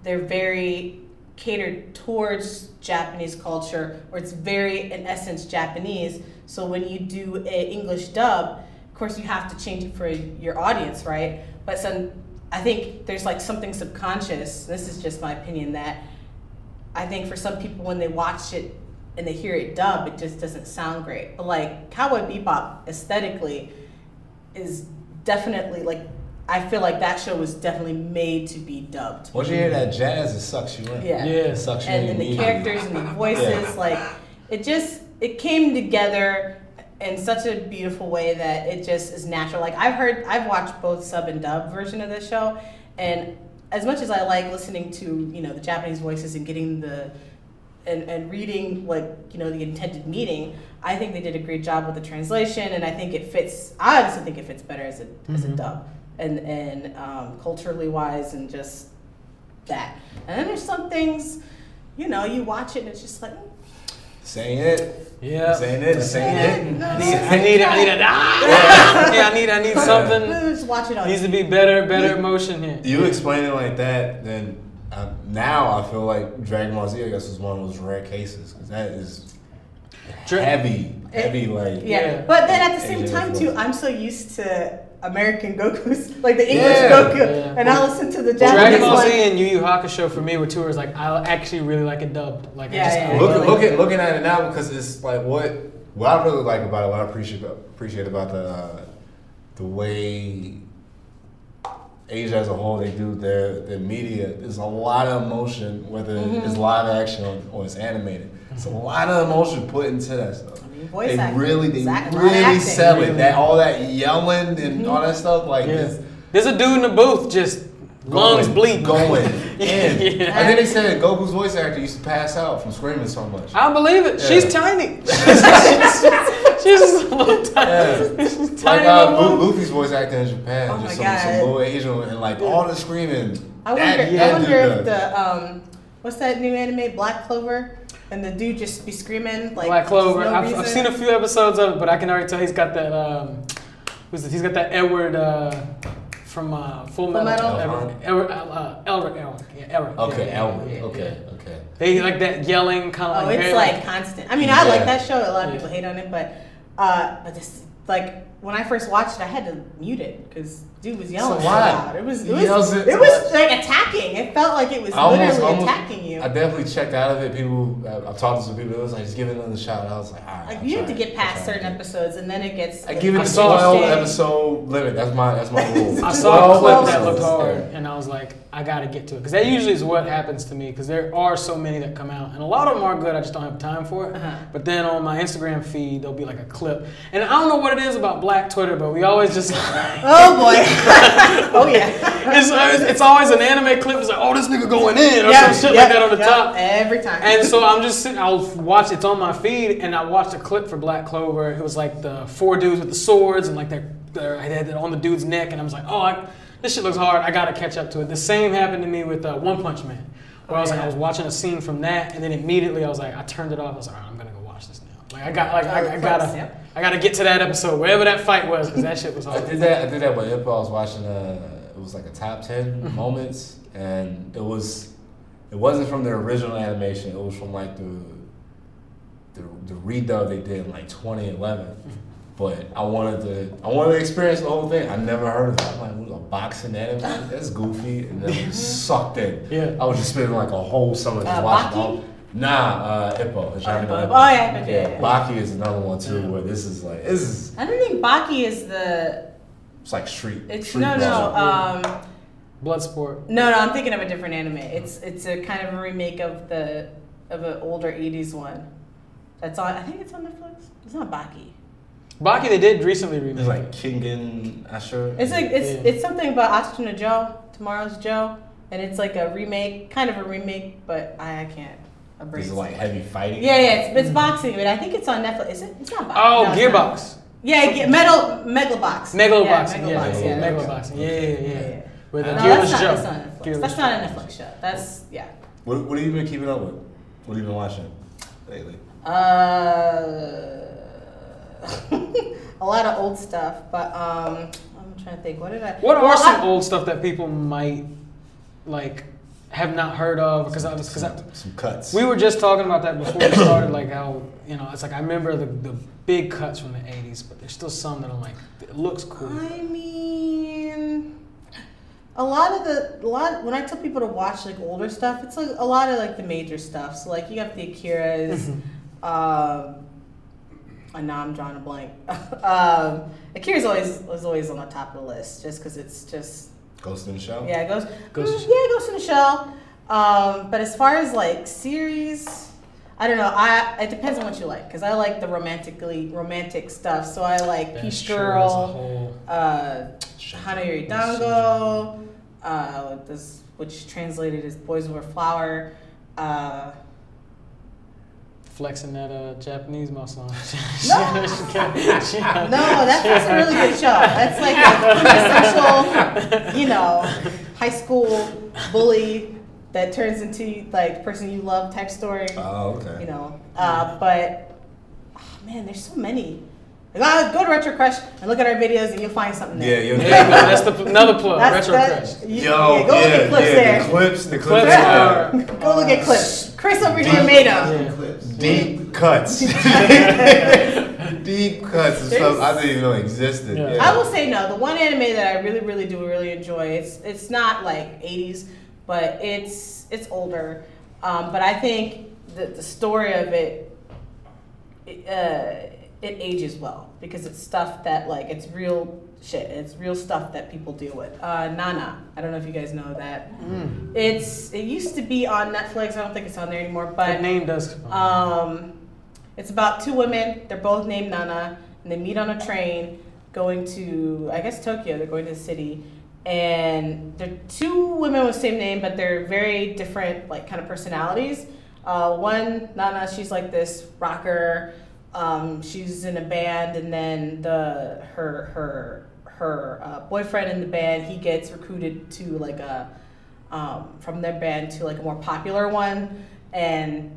they're very catered towards Japanese culture, or it's very, in essence, Japanese. So when you do an English dub, of course, you have to change it for your audience, right? But some, I think there's like something subconscious. This is just my opinion that I think for some people when they watch it and they hear it dub, it just doesn't sound great. But like Cowboy Bebop aesthetically is definitely like I feel like that show was definitely made to be dubbed. Once you hear that jazz, it sucks you in. Yeah. Yeah. It sucks you And, in. and the immediately. characters and the voices, Yeah. like it just it came together in such a beautiful way that it just is natural. Like I've heard I've watched both sub and dub version of this show and as much as I like listening to, you know, the Japanese voices and getting the and, and reading like you know the intended meaning i think they did a great job with the translation and i think it fits i honestly think it fits better as a, as a Mhm. dub and and um, culturally wise and just that and then there's some things you know you watch it and it's just like Saying it. Yeah. Saying it. Saying it. No. I need, I need, I need a ah! yeah, I need, I need something. Just watch it on. Needs to be better, better emotion here. You explain it like that, then uh, now I feel like Dragon Ball Z, I guess, is one of those rare cases because that is Dra- heavy, heavy like. Yeah. Yeah. but then at the same Asian time too. I'm so used to American Goku's, like the English Yeah. Goku, Yeah. and I listen to the Dragon Japanese Ball one. Z and Yu Yu Hakusho for me were two where like I actually really like it dubbed. Like Yeah, I just, yeah, I yeah. Look, really look like at looking at it now because it's like what what I really like about it, what I appreciate appreciate about the uh, the way Asia as a whole they do their their media. There's a lot of emotion, whether Mm-hmm. it's live action or, or it's animated. It's a lot of emotion put into that stuff. I mean, voice they acting. really they It's act- really acting. sell it. That all that yelling and all that stuff like Yeah. this. There's a dude in the booth just lungs going- bleeding. Going in. Yeah. I think they said Goku's voice actor used to pass out from screaming so much. I believe it. Yeah. She's tiny. She's just a little tiny. Yeah. She's Like uh, Luffy's voice acting in Japan, Oh just my some, some little Asian and like all the screaming. I wonder. that, I wonder if the um, what's that new anime, Black Clover, and the dude just be screaming like Black Clover. no I've, I've seen a few episodes of it, but I can already tell he's got that. Um, who's it? He's got that Edward uh, from uh, Full Metal. Full Metal? Edward, Edward, uh, Elric, Elric, yeah, Elric. Okay, yeah, yeah, Elwood. yeah, Okay, yeah. okay. They like that yelling kind of Oh, like. it's very, like constant. I mean, I like that show. A lot of Yeah. people hate on it, but uh, but this like when I first watched it, I had to mute it because dude was yelling So so why? loud. It was it was, yells it it was like attacking. It felt like it was almost- literally almost- attacking you. I definitely checked out of it. People, I- I've talked to some people. It was like, just give it another shot. I was like, all right. Like I'll you have to get past certain it. episodes, and then it gets. I give it I the saw- twelve episode limit. That's my that's my rule. I saw a clip that looked hard, and I was like, I gotta get to it because that usually is what happens to me because there are so many that come out, and a lot of them are good. I just don't have time for it. Uh-huh. But then on my Instagram feed, there'll be like a clip, and I don't know what it is about Black Twitter, but we always just Oh boy! oh yeah! it's, always- it's always an anime clip. It's like, oh, this nigga going in or Yep, some shit yep, like that on the yep, top. every time. And so I'm just sitting, I'll watch, it's on my feed, and I watched a clip for Black Clover. It was like the four dudes with the swords, and like they're, they're I had it on the dude's neck, and I was like, oh, I, this shit looks hard. I gotta catch up to it. The same happened to me with uh, One Punch Man, where I was like, I was watching a scene from that, and then immediately I was like, I turned it off. I was like, right, I'm gonna go watch this now. Like I got, like I, I Oh, gotta. I gotta get to that episode, wherever that fight was, because that shit was I did that. I did that with Hip. I was watching. Uh, it was like a top 10 Mm-hmm. moments, and it was. It wasn't from the original animation. It was from like the. The, the redub they did in like 2011, Mm-hmm. but I wanted to. I wanted to experience the whole thing. I never heard of it. I'm like, what, a boxing anime? That's goofy, and then I was sucked in. Yeah. I was just spending like a whole summer just Uh, watching Baki? all. Nah, uh, Ippo. the Dragon Ball Ippo. Ippo. Oh, yeah, Ippo, yeah, yeah. Baki is another one too, where this is like this is I don't think Baki is the. it's like street. It's street no, no. brawl. Um, Bloodsport. no, no. I'm thinking of a different anime. It's it's a kind of a remake of the of an older '80s one. That's on. I think it's on Netflix. It's not Baki. Baki, they did recently remake. It's like Kingen Asher. It's like it's Yeah. it's something about Ashita no Joe, Tomorrow's Joe, and it's like a remake, kind of a remake, but I, I can't. This is like heavy fighting. Yeah, yeah, it's, it's boxing, but I think it's on Netflix. Is it? It's not boxing. Oh, No, it's not. Gearbox. Yeah, ge- metal Megalobox. Megaloboxing, Yeah, yeah, yeah, yeah. Megaloboxing, yeah, yeah, yeah. Yeah, yeah. With the No, No, Gearless that's not, Joe. that's not a Netflix. Gearless That's not a Netflix show. That's yeah. What, what have you been keeping up with? What have you been watching lately? Uh, a lot of old stuff, but um, I'm trying to think. What did I? What well, are some I- old stuff that people might like have not heard of? Because I was because I, some, some cuts. we were just talking about that before we started. Like how you know it's like I remember the, the big cuts from the '80s, but there's still some that I'm like it looks cool. I mean, a lot of the a lot when I tell people to watch like older stuff, it's like a lot of like the major stuff. So like you have the Akira's. um, and now I'm drawing a blank. um, Akira's always was always on the top of the list, just because it's just Ghost in the Shell. yeah, it goes Ghost mm, yeah, it goes in the shell. Um, but as far as like series, I don't know. I it depends on what you like, because I like the romantically romantic stuff. So I like That's Peach true as a Girl whole. uh, Hanayori Dango, uh, this, which translated as Boys Over Flower. Uh, Flexing that uh, Japanese muscle. on. No. She- she- no, that's, that's a really good show. That's like a quintessential, you know, high school bully that turns into like the person you love type story. Oh, okay. You know, uh, but oh, man, there's so many. Like, uh, go to Retro Crush and look at our videos, and you'll find something Yeah, there. you're There you go. That's the, another plug. That's- Retro that- Crush. you- Yo, yeah, go look at clips yeah, there. the clips, the clips, Clips are are- Go look at clips. Chris over here made them. Yeah. Clips. deep cuts, deep cuts and stuff I didn't even know existed. Yeah. Yeah. I will say no. The one anime that I really, really do really enjoy. It's it's not like '80s, but it's it's older. Um, but I think the the story of it, it, uh, it ages well because it's stuff that like it's real shit. It's real stuff that people deal with. Uh, Nana. I don't know if you guys know that. It's it used to be on Netflix. I don't think it's on there anymore. But That name does. um, it's about two women. They're both named Nana, and they meet on a train going to, I guess, Tokyo. They're going to the city, and they're two women with the same name, but they're very different, like kind of personalities. Uh, one Nana, she's like this rocker. Um, she's in a band, and then the her her her uh, boyfriend in the band, he gets recruited to like a um, from their band to like a more popular one, and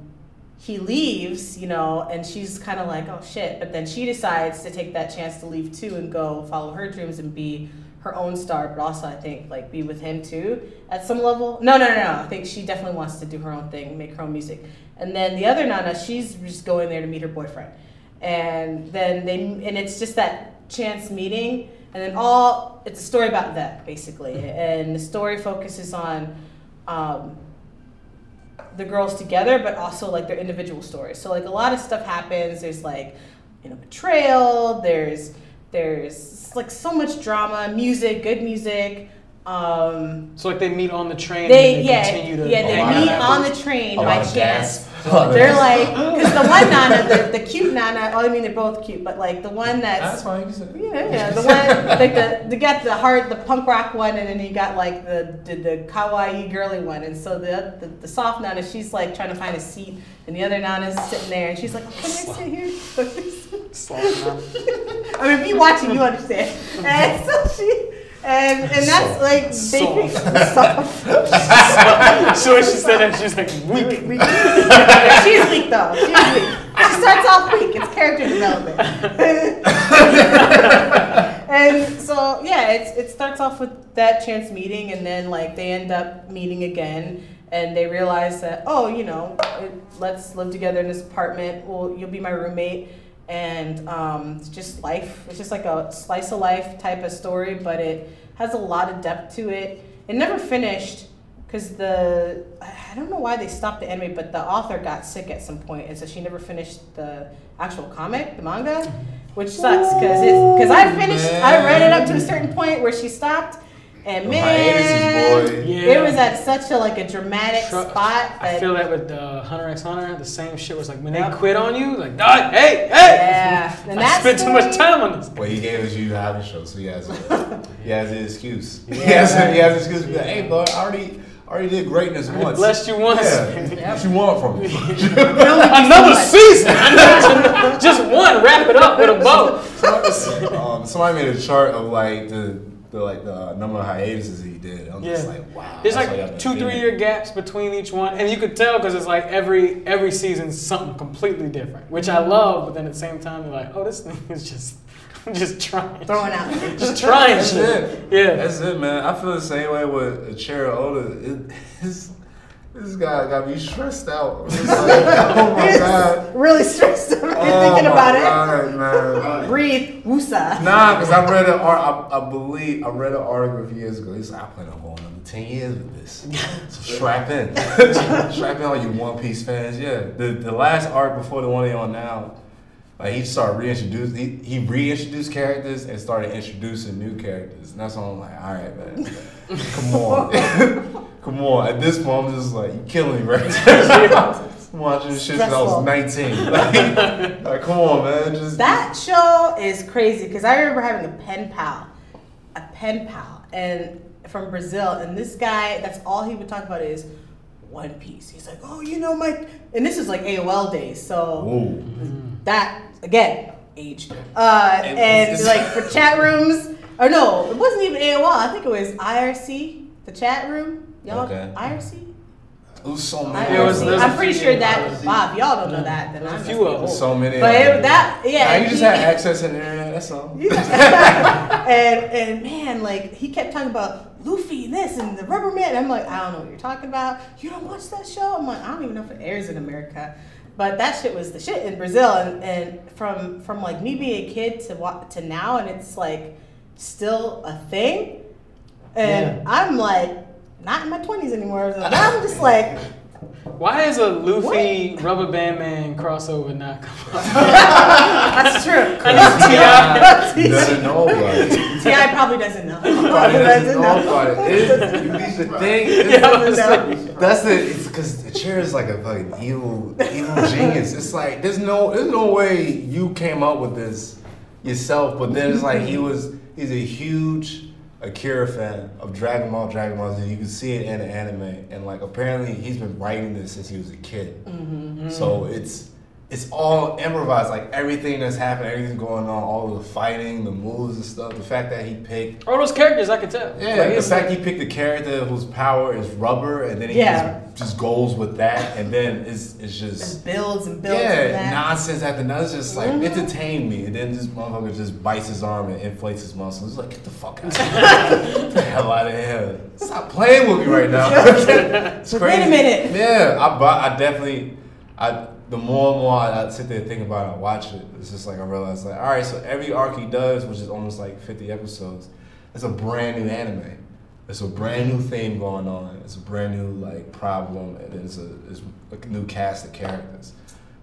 he leaves, you know, and she's kind of like, oh shit. But then she decides to take that chance to leave too and go follow her dreams and be her own star, but also I think like be with him too at some level. No, no, no, no. I think she definitely wants to do her own thing, make her own music. And then the other Nana, she's just going there to meet her boyfriend. And then they, and it's just that chance meeting. And then all, it's a story about that basically. And the story focuses on, um, the girls together, but also like their individual stories. So like a lot of stuff happens. There's like you know betrayal. There's there's like so much drama, music, good music. Um, So like they meet on the train. they, and they yeah continue to. yeah they lot meet on the train A by lot chance. gas. They're like because the one Nana, the, the cute Nana. Oh, I mean they're both cute, but like the one That's that's fine. Yeah, yeah, the one like the they got the hard the punk rock one, and then you got like the the, the kawaii girly one, and so the, the the soft Nana, she's like trying to find a seat, and the other Nana's sitting there, and she's like, oh, "Can I sit here?" I mean, if you watching, you understand. And so she. And, and that's like they Soft. soft. so when she said that, she was like weak. Weak. She's weak though. She's weak. She starts off weak. It's character development. and um, so yeah, it's it starts off with that chance meeting, and then like they end up meeting again, and they realize that oh, you know, it, let's live together in this apartment. Well, you'll be my roommate. And um, it's just life. It's just like a slice of life type of story, but it has a lot of depth to it. It never finished because the I don't know why they stopped the anime, but the author got sick at some point, and so she never finished the actual comic, the manga, which sucks because it's because I finished, I read it up to a certain point where she stopped, and man, hiatus, boy. Yeah. it was at such a like a dramatic Tru- spot I feel that with uh, Hunter x Hunter, the same shit was like when they quit on you, like, "Dog, hey, hey, yeah, and I that spent too much time on this. Well, he gave us you how to show, so he has a, he has an excuse. He has a, he has an excuse to be like, hey, bro, I already already did greatness once. blessed you once. Yeah. What you want from me? Another season, just, just one. Wrap it up with a bow. um, somebody made a chart of like the, the like the number of hiatuses he did. I'm just Yeah. like, wow. There's that's like two, three year gaps between each one, and you could tell because it's like every every season's something completely different, which I love. But then at the same time, you're like, oh, this thing is just just trying, throwing out. just trying That's shit. it. Yeah. That's it, man. I feel the same way with Eiichiro Oda. It, it's, this guy got me stressed out. Like, oh my god. really stressed out You're Oh thinking my about it. God, man. Breathe, woosah. Nah, because I read an art. I, I believe I read an article a few years ago. He said, "I plan on going another ten years with this." So strap in, strap in, all you One Piece fans. Yeah, the the last arc before the one they on now, like he started reintroduce. He, he reintroduced characters and started introducing new characters, and that's when I'm like, all right, man, come on, come on. At this point, I'm just like, you killing me, right? I'm watching this shit since I was 19. Like, like, come on, man, just That show is crazy because I remember having a pen pal, a pen pal, and from Brazil, and this guy, that's all he would talk about is One Piece. He's like, oh, you know my, and this is like AOL days, so Ooh. Mm. That again, age. Uh, It- and it's- like for chat rooms, or no, it wasn't even AOL. I think it was IRC, the chat room. Y'all Okay. IRC. It was so I many. It was- I'm pretty sure that Bob, y'all don't know that. Then There's a I'm few of them. so many. But it, that yeah, Nah, you just he- had access to the internet. That's all. and and man, like he kept talking about Luffy and this and the Rubber Man. I'm like, I don't know what you're talking about. You don't watch that show? I'm like, I don't even know if it airs in America. But that shit was the shit in Brazil, and, and from from like me being a kid to to now, and it's like still a thing. And Yeah. I'm like not in my 20s anymore. So now I'm just like, Why is a Luffy Rubber Band Man crossover not come out? that's true. I He doesn't know about it. T.I. probably doesn't know. Probably doesn't know about it. It's, the thing. is- Yeah, I was Doesn't like- know. That's the. It's because Chir is like a fucking evil, evil genius. It's like there's no, there's no way you came up with this yourself. But then it's like he was. He's a huge Akira fan of Dragon Ball, Dragon Ball Z. You can see it in the anime, and like apparently he's been writing this since he was a kid. Mm-hmm. So it's it's all improvised. Like everything that's happening, everything's going on, all the fighting, the moves and stuff. The fact that he picked All those characters I could tell. yeah, Like, the fact like- he picked a character whose power is rubber, and then he Yeah. just, just goes with that, and then it's it's just Just builds and builds yeah and nonsense after nonsense. It's just like Mhm. entertain me, and then this motherfucker just bites his arm and inflates his muscles. It's like get the fuck out, of here. get the hell out of here! Stop playing with me right now. it's Wait a minute. Yeah, I I definitely I. The more and more I, I sit there and think about it, I watch it. It's just like I realize, like, all right, so every arc he does, which is almost like fifty episodes, it's a brand new anime. It's a brand new theme going on. It's a brand new like problem, and it's a it's a new cast of characters.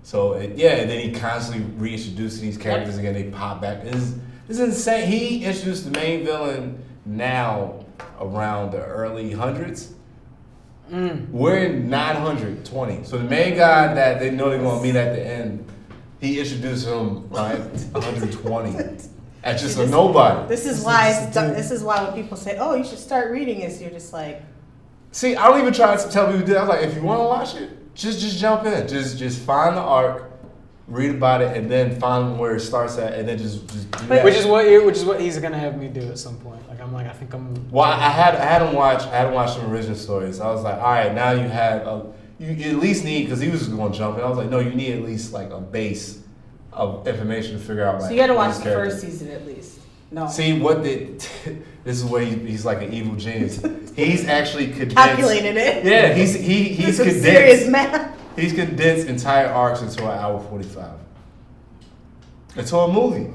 So it, yeah, and then he constantly reintroducing these characters again. They pop back. It's, it's insane. He introduced the main villain now around the early hundreds. Mm. We're in 920. So the main guy that they know they're gonna meet at the end, he introduced him like 120 as just a nobody. This is why is it's, the- this is why when people say, "Oh, you should start reading this," you're just like, See, I don't even try to tell people to that. I was like, if you want to watch it, just just jump in. Just just find the arc, read about it, and then find where it starts at, and then just just do that. Which is what which is what he's gonna have me do at some point. Like I'm like I think I'm. Well, I had I had him watch I had him watch some original stories. I was like, all right, now you have a, you, you at least need because he was going to jump in. I was like, no, you need at least like a base of information to figure out. so you got to watch the character. first season at least. No, See what did this is where he, he's like an evil genius. He's actually condensed. calculated it. Yeah, he's he he's Some serious condensed. math. He's condensed entire arcs into an hour forty five. Into a movie.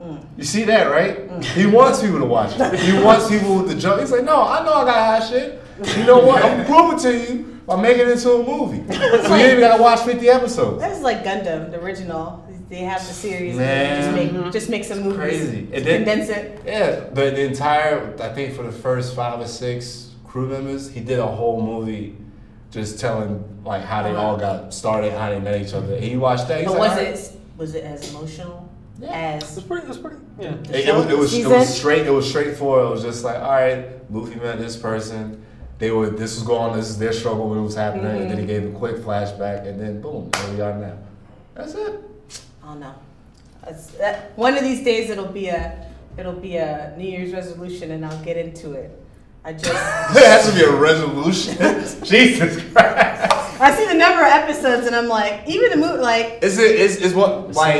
Mm. You see that, right? He wants people to watch it. He wants people to jump. He's like, no, I know I got hot shit. You know what? I'm it to you by making it into a movie. So you ain't even gotta watch 50 episodes. That's like Gundam, the original. They have the series Man. and they just make just make some movies. crazy. And then- condense it. Yeah, the, the entire, I think for the first five or six crew members, he did a whole movie just telling like how they uh-huh. all got started, how they met each other. He watched that. He's But like, was "All right." it was it as emotional Yeah. It's as pretty. It's pretty. Yeah. It, it was, it, was, it was straight. It was straightforward. It was just like, all right, Luffy met this person. They were. This was going. This is their struggle when it was happening. And then he mm-hmm. gave a quick flashback, and then boom, here we are now. That's it. Oh no. That's, that, one of these days it'll be a it'll be a New Year's resolution and I'll get into it. I just There has to be a resolution. Jesus Christ. I see the number of episodes and I'm like, even the movie like Is it? Is, is what like?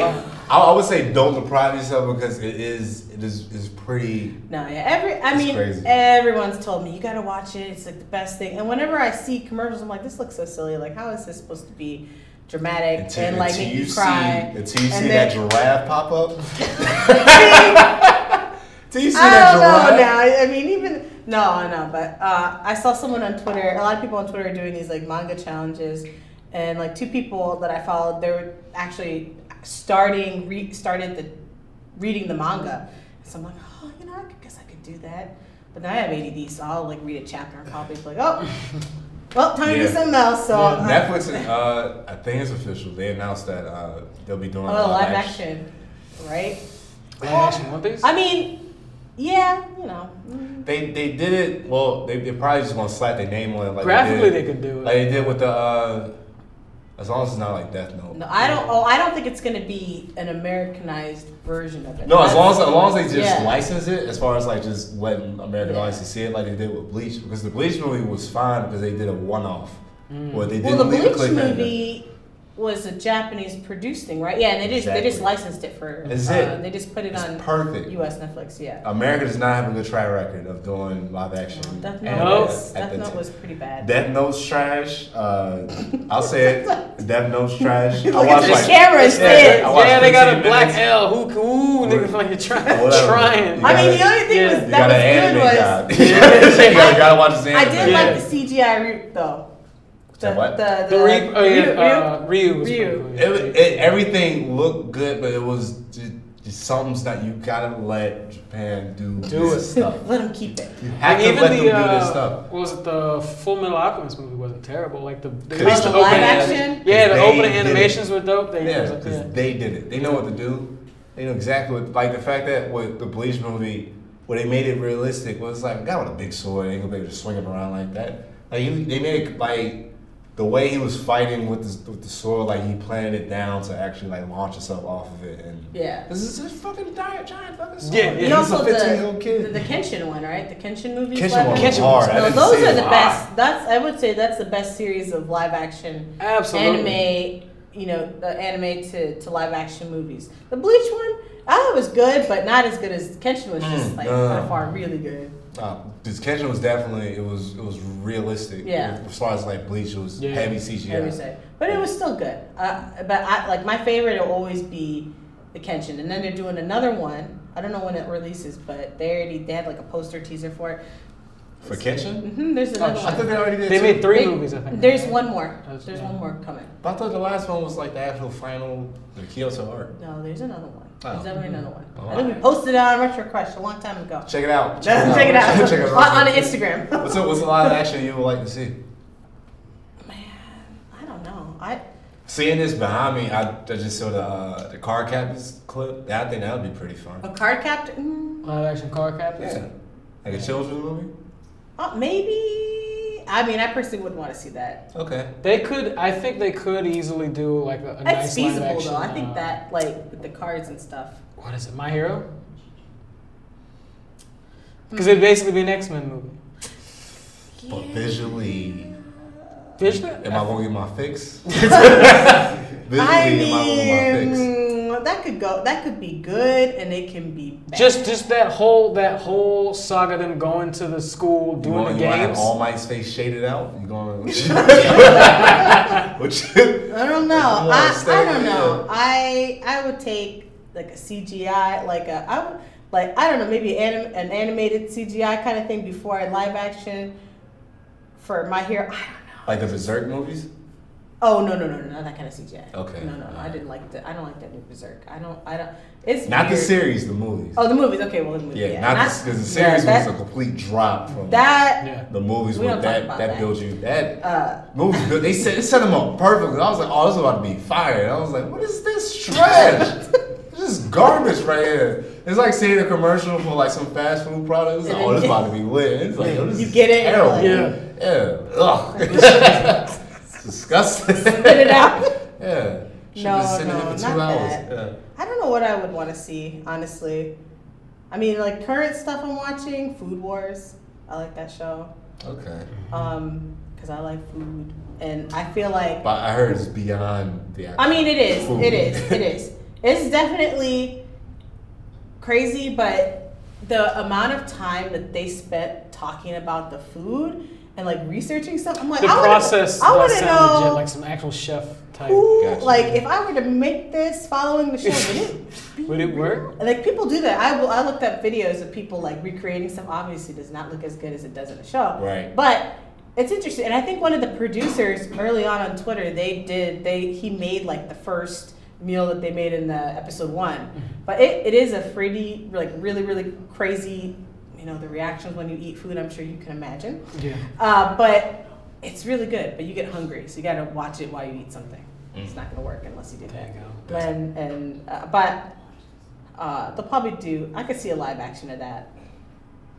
I, I would say don't deprive yourself because it is. It is. Is pretty. no, yeah, every I mean crazy. everyone's told me you gotta watch it, it's like the best thing. And whenever I see commercials, I'm like, this looks so silly. Like how is this supposed to be dramatic Until, and like until make you you cry? see. Until you And see then- that giraffe pop up. Until you see I that don't know giraffe. now. I I mean, even no, no. But uh, I saw someone on Twitter. A lot of people on Twitter are doing these like manga challenges, and like two people that I followed, they were actually starting re- started the reading the manga. So I'm like, oh, you know, I guess I could do that. But now I have ADD, so I'll like read a chapter and probably be like, oh, well, time to do Yeah. something else. So Yeah. uh, Netflix, uh, I think it's official. They announced that uh, they'll be doing oh, live action, right? Live action One Piece. I mean, yeah, you know. mm. They they did it. Well, they they probably just gonna slap their name on it. Like Graphically, they, they could do it. like they did with the. Uh, as long as it's not like Death Note. No, I don't. Oh, I don't think it's gonna be an Americanized version of it. No, as long as as long as they just yeah. license it, as far as like just letting American Yeah. audiences see it, like they did with Bleach, because the Bleach movie was fine because they did a one off. Well, they didn't the leave a Bleach cliffhanger. movie was a Japanese produced thing, right? Yeah, and they just they just licensed it for. That's uh, it. They just put it It's on perfect. U.S. Netflix. Yeah. America does not have a good track record of doing live action. Death anime Note, was, Death Note t- was pretty bad. Death Note's trash. Uh, I'll say it. Death Note's trash. I watched at like camera instead. I Yeah, they got a black minutes. L. Who? Ooh, nigga, like you're trying. Whatever. trying. You I mean, the only thing yeah. was that got was good was god. you gotta, gotta watch this anime. I did Yeah. like the CGI route though. The what? The, The Ryuk, oh, yeah, Ryuk- uh, Ryuk. was Ryuk. cool. It, it, everything looked good, but it was just, just something that you gotta let Japan do, Do this it. stuff. Let them keep it. You have Like, to even let the them do uh, this stuff. what was it the Full Metal Alchemist movie wasn't terrible. Like the, the, Oh, the the live opening- action? Yeah, the opening did it. animations were dope. They, Yeah, was- because yeah. they did it. They know what to do. They know exactly what. Like the fact that with the Bleach movie, where they made it realistic, was like a guy with a big sword ain't gonna be able to swing it around like that. Like you, they made it like the way he was fighting with the with the sword, like he planted it down to actually like launch himself off of it. And Yeah. this is a fucking giant, giant fucking sword. Yeah, yeah. And He's also a 15 year old the, kid. the the Kenshin one, right? The Kenshin movies. Kenshin one was? Kenshin was hard. No, those are the live. best. That's I would say that's the best series of live action Absolutely. anime. You know, the anime to, to live action movies. The Bleach one, I thought was good, but not as good as Kenshin was. Just Mm, like uh. by far really good. Uh, this Kenshin was definitely it was it was realistic. Yeah. As far as like Bleach, it was Yeah. heavy CGI. I would say, but it was still good. Uh, but I like my favorite will always be the Kenshin, and then they're doing another one. I don't know when it releases, but they already they had like a poster teaser for it. For Kenshin? hmm there's another shit. I thought one. they already did. They too. made three They- movies, I think. There's one more. There's yeah. one more coming. But I thought the last one was like the actual final, the Kyoto art. No, there's another one. Oh. There's definitely another one. Oh, I think we posted it on Retro Crush a long time ago. Check it out. Check it out, Check it out. on, on Instagram. What's a, what's a live action you would like to see? Man, I don't know. I Seeing this behind me, I, I just saw the uh, the Cardcaptor's clip. I think that would be pretty fun. a Cardcaptor. Mm, Live action Cardcaptors. Yeah, like a children's movie. uh, maybe. I mean, I personally wouldn't want to see that. Okay. They could. I think they could easily do like a, a It's nice feasible live action. though. I think uh, that like with the cards and stuff. What is it? My Hero. Because it'd basically be an X Men movie. But visually, Visually, am I gonna get my fix? visually, I am I gonna get my fix? Mean, that could go. That could be good, and it can be bad. just just that whole that whole saga them going to the school You doing want, the you want to have games. All my face shaded out? You going? Which? I don't know. You I, I don't know. it? I I would take like a CGI, like a I would like I don't know, maybe anim, an animated CGI kind of thing before a live action for my hero. I don't know. Like the Berserk movies? Oh no no no no not that kind of CGI. Okay. No no no I didn't like the I don't like that new Berserk. I don't I don't. It's Not the series, the movies. Oh the movies. Okay well the movies. yeah, Yeah, not because the series yeah, was a complete drop from that yeah. the movies. We With don't talk that about that, that. builds you that uh movies. built- They set they set them up perfectly. I was like, oh, this is about to be fire. And I was like, what is this trash? this is garbage right here. It's like seeing a commercial for like some fast food product. It's like, And oh, then this about to be lit. It's like, oh, this You is get it, Terrible. Yeah. Yeah. Ugh. it's disgusting. spit it out. Yeah. Should No, have sitting no, for two not hours. that. Yeah. I don't know what I would want to see, honestly. I mean, like current stuff I'm watching, Food Wars. I like that show. Okay. Um, because I like food, and I feel like. But I heard it's beyond the. I mean, it is. food. It is. It is. It's definitely crazy, but the amount of time that they spent talking about the food and like researching stuff, I'm like, The I wanna- process I want to know legit, like some actual chef type. who, Gotcha. like, if I were to make this following the show, would it Would it work? Like people do that. I, will- I looked up videos of people like recreating stuff. Obviously, does not look as good as it does in the show. Right. But it's interesting, and I think one of the producers early on on Twitter, they did they he made like the first meal that they made in the episode one. Mm-hmm. But it, it is a pretty like really really crazy. You know the reactions when you eat food. I'm sure you can imagine. Yeah. Uh, but it's really good. But you get hungry, so you got to watch it while you eat something. It's Mm. not going to work unless you do There that. you go. And and uh, but uh, they'll probably do. I could see a live action of that.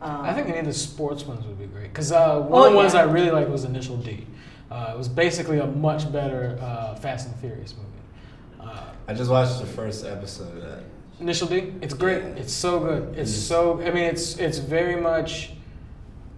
Um, I think any of the sports ones would be great because uh, one Oh, of the ones yeah. I really liked was Initial D. Uh, it was basically a much better uh, Fast and Furious movie. Uh, I just watched the first episode of that. Initial D, it's great. Yeah. It's so good. It's Mm. so. I mean, it's it's very much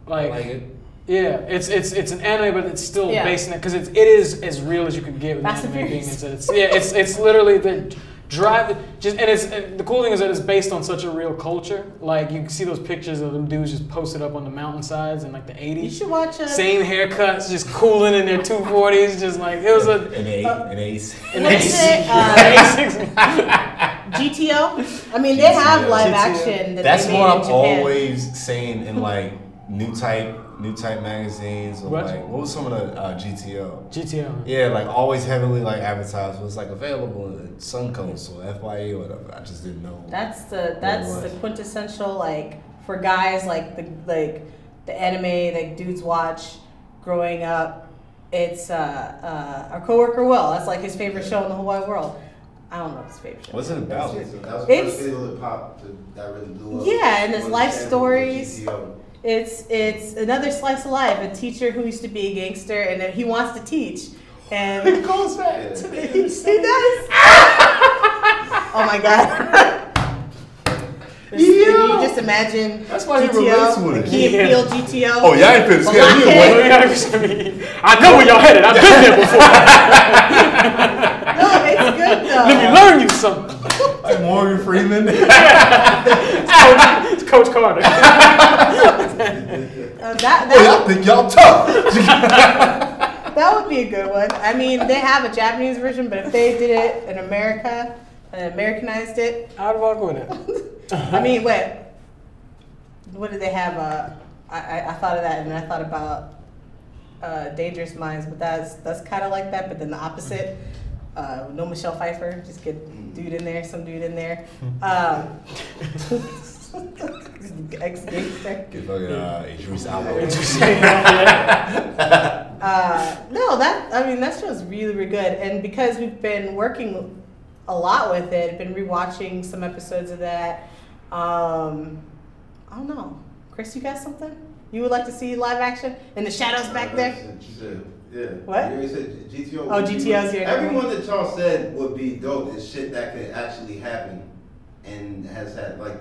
I like, like it. Yeah, it's it's it's an anime, but it's still Yeah. based in it because it's it is as real as you could get with Fast anime being. Furious. Is that it's yeah, it's it's literally the drive just and it's and the cool thing is that it's based on such a real culture. Like you can see those pictures of them dudes just posted up on the mountainsides in like the You '80s. should watch uh, a. Same haircuts, just cooling in their 240s, just like it was a. An eight, Uh, an ace. an ace- Uh, an ace- GTO. I mean, they have live GTO. action that That's they made what in I'm Japan. always saying in like Newtype, Newtype magazines or What? like what was some of the uh, GTO? GTO. Yeah, like always heavily like advertised was like available in Suncoast or FYE or whatever. I just didn't know. That's the that's the quintessential like for guys like the like the anime like dudes watch growing up. It's uh, uh, our coworker Will. That's like his favorite show in the whole wide world. I don't know his favorite show. What's it about? That's it. That was the It's- first video that popped that- that really blew up. Yeah, and it's On life the stories. GTO. It's it's another slice of life. A teacher who used to be a gangster and he wants to teach. And It goes back to he, the he does. oh my god. Just- Yo. You just imagine That's why he GTO, relates with it. Key Yeah. Peele GTO. Oh, y'all ain't finna scare me away. Blockhead. I know where y'all headed. I've been there before. No, it's good though. Let me learn you something. Like Morgan Freeman. It's Coach Carter. Uh, that, that, y'all think y'all tough. that would be a good one. I mean, they have a Japanese version, but if they did it in America and Americanized it, I'd walk with it. I mean, what? What did they have? Uh, I, I, I thought of that, and I thought about uh, Dangerous Minds, but that's that's kind of like that, but then the opposite. Uh, no Michelle Pfeiffer, just get dude in there, some dude in there. Um, ex gangster. Get fucking uh, Idris Elba. Uh, no, that I mean that show's really, really good, and because we've been working a lot with it, been rewatching some episodes of that. Um, I don't know, Chris, you got something you would like to see live action in the shadows back there? Yeah. What? You said GTO. Oh, would GTO's your number Everyone that y'all said would be dope is shit that could actually happen and has had, like,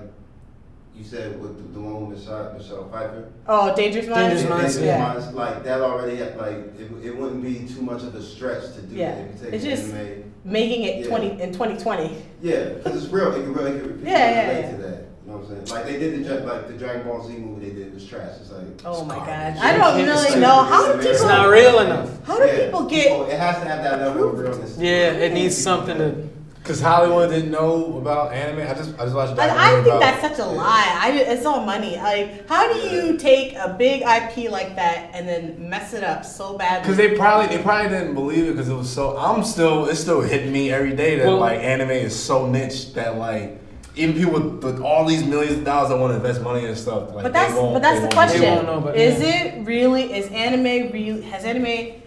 you said with the, the one with Michelle, Michelle Pfeiffer. Oh, Dangerous Minds. Dangerous Minds, yeah. Minds, like, that already, had, like, it, it wouldn't be too much of a stretch to do Yeah. that. If It's just- anime, Making it Yeah. twenty in twenty twenty. Yeah, because it's real. It can really, it can, Yeah, yeah, relate yeah. to that. You know what I'm saying? Like they did the like the Dragon Ball Z movie they did was trash. It's like Oh my god, I don't It's really like- know how do people. It's not real enough. How do yeah, people get? Oh, it has to have that level of realness. Yeah, it needs something to. Cause Hollywood didn't know about anime. I just I just watched. a I, I documentary think about- that's such a lie. I, it's all money. Like, how do you take a big IP like that and then mess it up so badly? Cause they probably they probably didn't believe it because it was so. I'm still it's still hitting me every day that Well- like anime is so niche that like even people with, with all these millions of dollars that want to invest money and stuff. Like, but that's they won't, but that's the question. They it. won't know, is yeah. it really? Is anime real? Has anime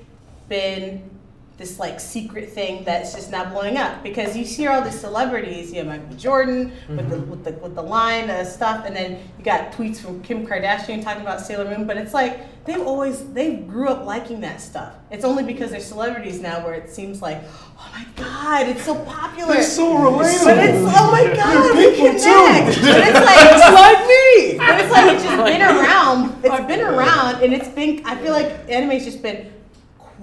been this like secret thing that's just not blowing up? Because you see all these celebrities. You have Michael Jordan with the mm-hmm. with the with the line of stuff, and then you got tweets from Kim Kardashian talking about Sailor Moon. But it's like they've always they grew up liking that stuff. It's only because they're celebrities now where it seems like, oh my god, it's so popular. They're so relatable. But it's oh my god, we people connect. too. But it's like Just like me. but it's like it's just been around. It's been around, and it's been. I feel like anime's just been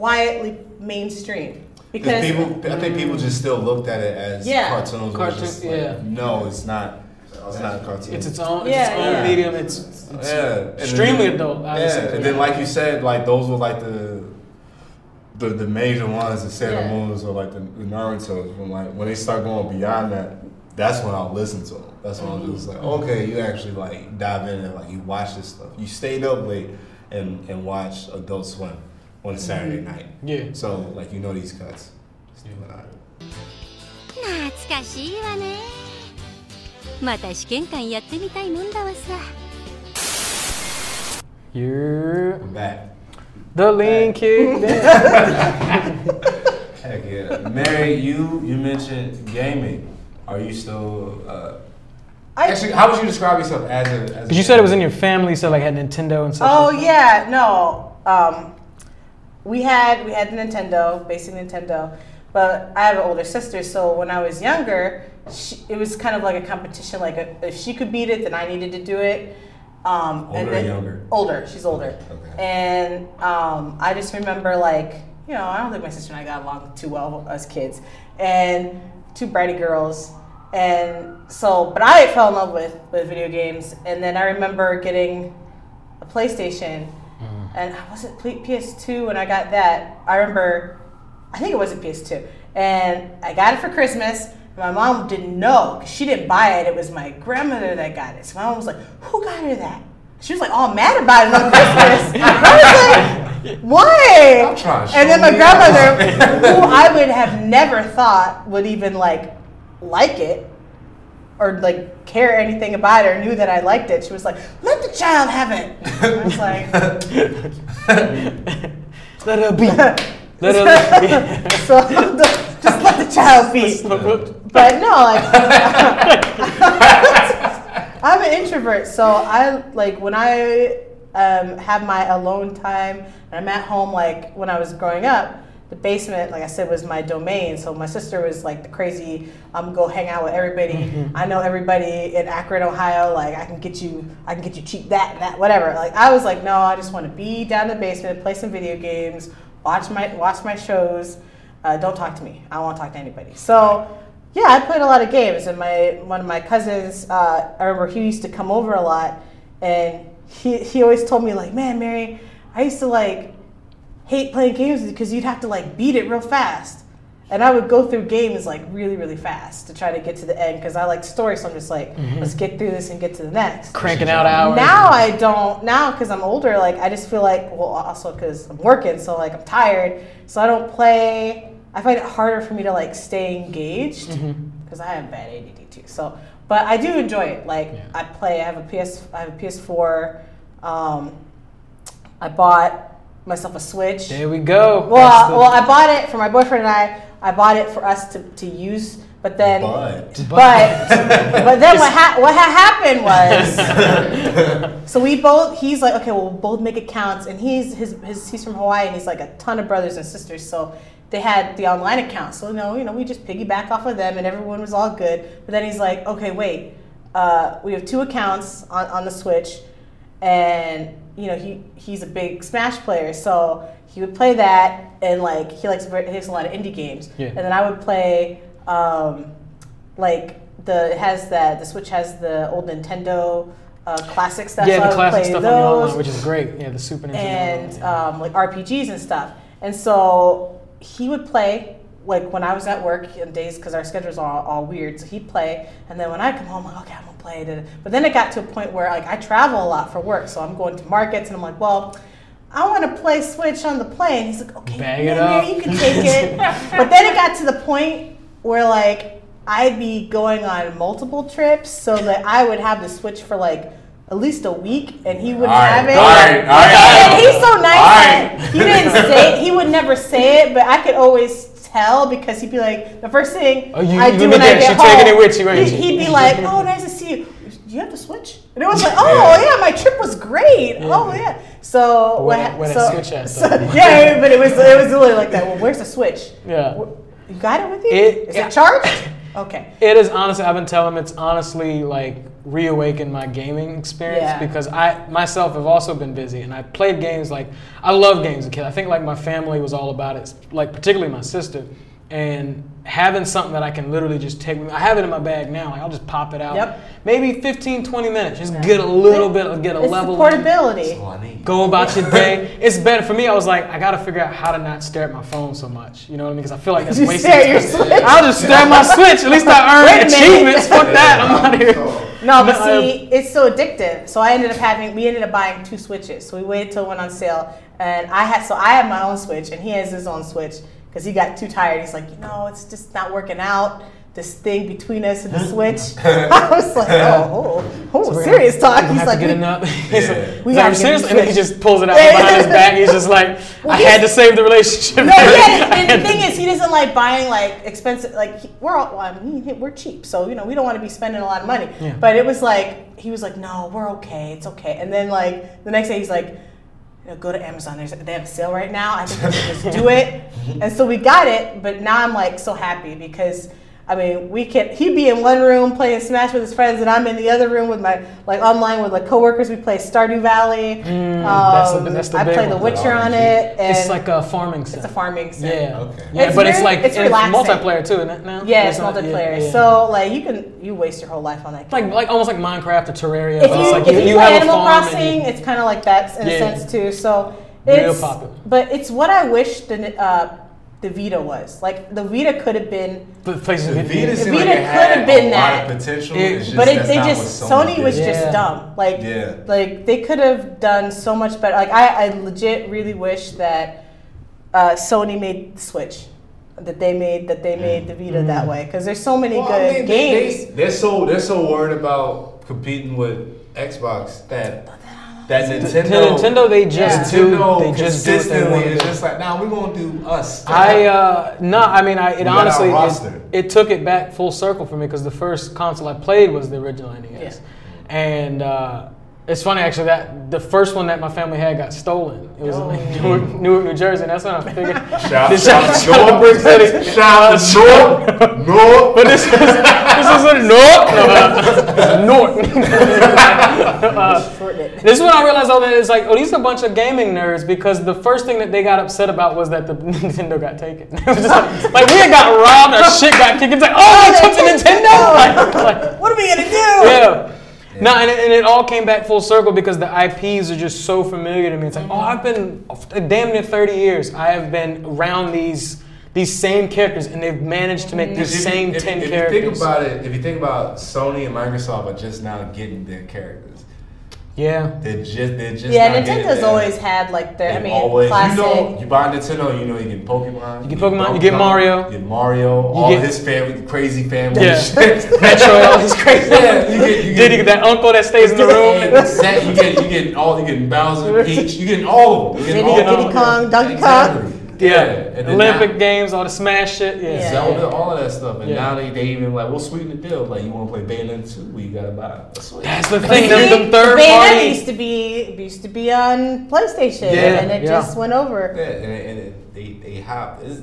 quietly mainstream Because because people, I think people just still looked at it as Yeah. cartoons. Cartoon- Cartoon, just like, yeah. No, it's not. It's not a cartoon. It's its own. It's Yeah, its own yeah. medium. It's, it's yeah, extremely then- adult. Yeah, Obviously. and then like you said, like those were like the the, the major ones, the Sailor Yeah. Moons or like the, the Naruto's. When like when they start going beyond that, that's when I'll listen to them. That's when I'm just like, okay, you actually like dive in and like you watch this stuff. You stayed up late and and watch Adult Swim on a Saturday night. yeah. So like you know these cuts. Just do it out. 懐かしいわねまた試験官やってみたいもんだわさ You're I'm back. the lean kid. Heck yeah. Mary, you you mentioned gaming. Are you still uh I, actually how would you describe yourself as a as a Because you said it was in gamer? your family, so like had Nintendo and stuff. oh yeah, no. Um, we had we had the Nintendo, basic Nintendo, but I have an older sister, so when I was younger, she, it was kind of like a competition. Like a, if she could beat it, then I needed to do it. Um, Older and or then, younger? Older. She's older. Okay. And um, I just remember like, you know, I don't think my sister and I got along too well as kids, and two bratty girls. And so, but I fell in love with with video games, and then I remember getting a PlayStation, and I was it PS2 when I got that? I remember, I think it was a PS2, and I got it for Christmas. My mom didn't know because she didn't buy it. It was my grandmother that got it. So my mom was like, "Who got her that?" She was like all mad about it on Christmas. I was like, "Why?" I'm trying to and then my grandmother, who I would have never thought would even like like it or like care anything about it or knew that I liked it, she was like, "Let the child have it." I was like, Let her be. Let her be. "So just let the child be." But no, like I'm an introvert, so I like when I um, have my alone time and I'm at home. Like when I was growing up, the basement, like I said, was my domain. So my sister was like the crazy. I'm go hang out with everybody. I know everybody in Akron, Ohio. Like I can get you, I can get you cheap that and that, whatever. Like I was like, no, I just want to be down in the basement, play some video games, watch my watch my shows. Uh, don't talk to me. I to talk to anybody. So yeah, I played a lot of games, and my one of my cousins, uh, I remember he used to come over a lot, and he he always told me like, man, Mary, I used to like hate playing games because you'd have to like beat it real fast, and I would go through games like really really fast to try to get to the end because I like story, so I'm just like, let's get through this and get to the next. Cranking out hours. Now I don't. Now because I'm older, like I just feel like well, also because I'm working, so like I'm tired, so I don't play. I find it harder for me to like stay engaged because I have bad ADD too. So, but I do enjoy it. Like Yeah. I play. I have a PS. I have a PS4. Um, I bought myself a Switch. There we go. Well, That's the- well, I bought it for my boyfriend and I. I bought it for us to, to use, but then, But but, but then what, ha- what ha- happened was, so we both. He's like, okay, well, we'll both make accounts, and he's his, his he's from Hawaii, and he's like a ton of brothers and sisters, so they had the online account. So no, you know, we just piggyback off of them, and everyone was all good. But then he's like, okay, wait, uh, we have two accounts on, on the Switch, and you know, he he's a big Smash player, so he would play that, and like he likes he likes a lot of indie games, Yeah. and then I would play. Um, like the it has that the Switch has the old Nintendo uh, classic stuff. yeah, the classic stuff on the online, which is great. Yeah, the Super Nintendo. and yeah. um, like RPGs and stuff. And so he would play like when I was at work on days because our schedules are all, all weird. So he'd play, and then when I come home, I'm like, okay, I'm gonna play. But then it got to a point where like I travel a lot for work, so I'm going to markets, and I'm like, well. I want to play Switch on the plane. He's like, okay, Bag yeah, it you can take it. but then it got to the point where like I'd be going on multiple trips, so that I would have the Switch for like at least a week, and he wouldn't All right, have it. all right, all right. And he's so nice right. he didn't say he would never say it, but I could always tell because he'd be like the first thing Oh, you- I you do when I get home. it with you, ain't he- she? He'd be like, "Oh, nice to see you. Do you have the switch?" And it was like, "Oh yeah, my trip was great. Oh yeah." So where what that- ha- where that so, switch at, so- yeah, but it was it was literally like that. Well, where's the switch? yeah. You got it with you? It- Is yeah. it charged? Okay. It is honestly, I've been telling him it's honestly like reawakened my gaming experience Yeah. because I myself have also been busy and I played games like I love games as a kid. I think like my family was all about it, like particularly my sister. And having something that I can literally just take with me, I have it in my bag now. Like I'll just pop it out. Yep. Maybe 15, 20 minutes. Just get a little bit, get a It's level. the portability. That's all I need. go about your day. It's better for me. I was like, I gotta figure out how to not stare at my phone so much. You know what I mean? Because I feel like that's wasting stare your time. I'll just stare at my Switch. At least I Wait a earned achievements. Fuck that. I'm out of here. No, but see, um, it's so addictive. So I ended up having, we ended up buying two switches. So we waited till it went on sale, and I had, so I have my own switch, and he has his own switch because he got too tired. He's like, you know, it's just not working out. This thing between us and the switch. I was like, oh, oh, oh So serious gonna- talk. we're gonna He's like, to get we- enough. Yeah. He's like, We "Is gotta get serious? And then he just pulls it out from behind his back. He's just like, Well, I had to save the relationship. No, yeah, and the thing is, he doesn't like buying like expensive. Like he- we're all, well, I mean, we're cheap, so you know we don't want to be spending a lot of money. Yeah. But it was like he was like, no, we're okay, it's okay. And then like the next day, he's like, you know, go to Amazon. There's, they have a sale right now. I think we should just do it. And so we got it. But now I'm like so happy because I mean, we can. He'd be in one room playing Smash with his friends, and I'm in the other room with my like online with like coworkers. We play Stardew Valley. Mm, that's the- Um, that's the I big play The. Witcher on it, and It's like a farming sim. it's a farming sim. Yeah. Okay. Yeah, It's but it's like it's and relaxing. multiplayer too, isn't it? Now. Yeah, it's not- multiplayer. yeah, yeah. So like you can you waste your whole life on that. It's like like almost like Minecraft or Terraria. if but you, it's like if you, play have a Animal farm Crossing, you- it's kind of like that in Yeah. a sense too. So it's, Real it's popular. but it's what I wish the uh, the Vita was. Like the Vita could have been, the places The Vita seemed Vita like could've been a that. lot of potential. It- just, but it, they just what Sony was. Yeah. just dumb. Like Yeah. like they could have done so much better. Like I, I legit really wish that uh, Sony made the Switch. That they made that they made the Vita that way because there's so many Well, good I mean, they- games. They, are so they're so worried about competing with Xbox that that To Nintendo. Nintendo, they just Yeah. do. Nintendo They just do what they consistently want to is do. just like, nah, we're gonna do us. I uh no, I mean I it You got our honestly it, it took it back full circle for me because the first console I played was the original NES, and uh, it's funny actually that the first one that my family had got stolen. It was in like Oh. Newark, Newark, New Jersey, and that's when I figured. Shout, This- shout, shout shout, out Brick City. Shout out North, North. But this is this is a North, no, uh, North. Shorten it. This is when I realized though that it's like, oh, these are a bunch of gaming nerds because the first thing that they got upset about was that the Nintendo got taken. It was just like, like we had got robbed, our shit got kicked. It's like, oh, they took the Nintendo. Like, like, What are we gonna do? yeah. No, and it, and it all came back full circle because the IPs are just so familiar to me. It's like, oh, I've been damn near 30 years. I have been around these these same characters, and they've managed to make these if same if, 10 if characters. If you think about it, if you think about Sony and Microsoft are just now getting their characters, yeah. they're just they're just Yeah, now Nintendo's always had like their. I They've mean, always, classic. you know, you buy Nintendo, you know, you get Pokemon, You get Pokemon, you Donkey get Mario. you get Mario, all get- his family, crazy family, Yeah. shit. Metro, all his crazy. Yeah, you get- you Did get- you get that uncle that stays in the room? And Zach, you get you get all you get Bowser, Peach, you get all of them. You get all Diddy of Diddy them. Kong, Donkey Exactly. Kong. Yeah, and then Olympic now- games, all the Smash shit. Yeah, Yeah. Zelda, all of that stuff, and Yeah. now they, they even like, we'll sweeten the deal. Like, you want to play Bayonetta 2? We gotta buy a that's the thing. Them, them third Bayonetta party. used to be used to be on PlayStation, Yeah, and it yeah. just went over. Yeah, and, and it, they they hop. It's,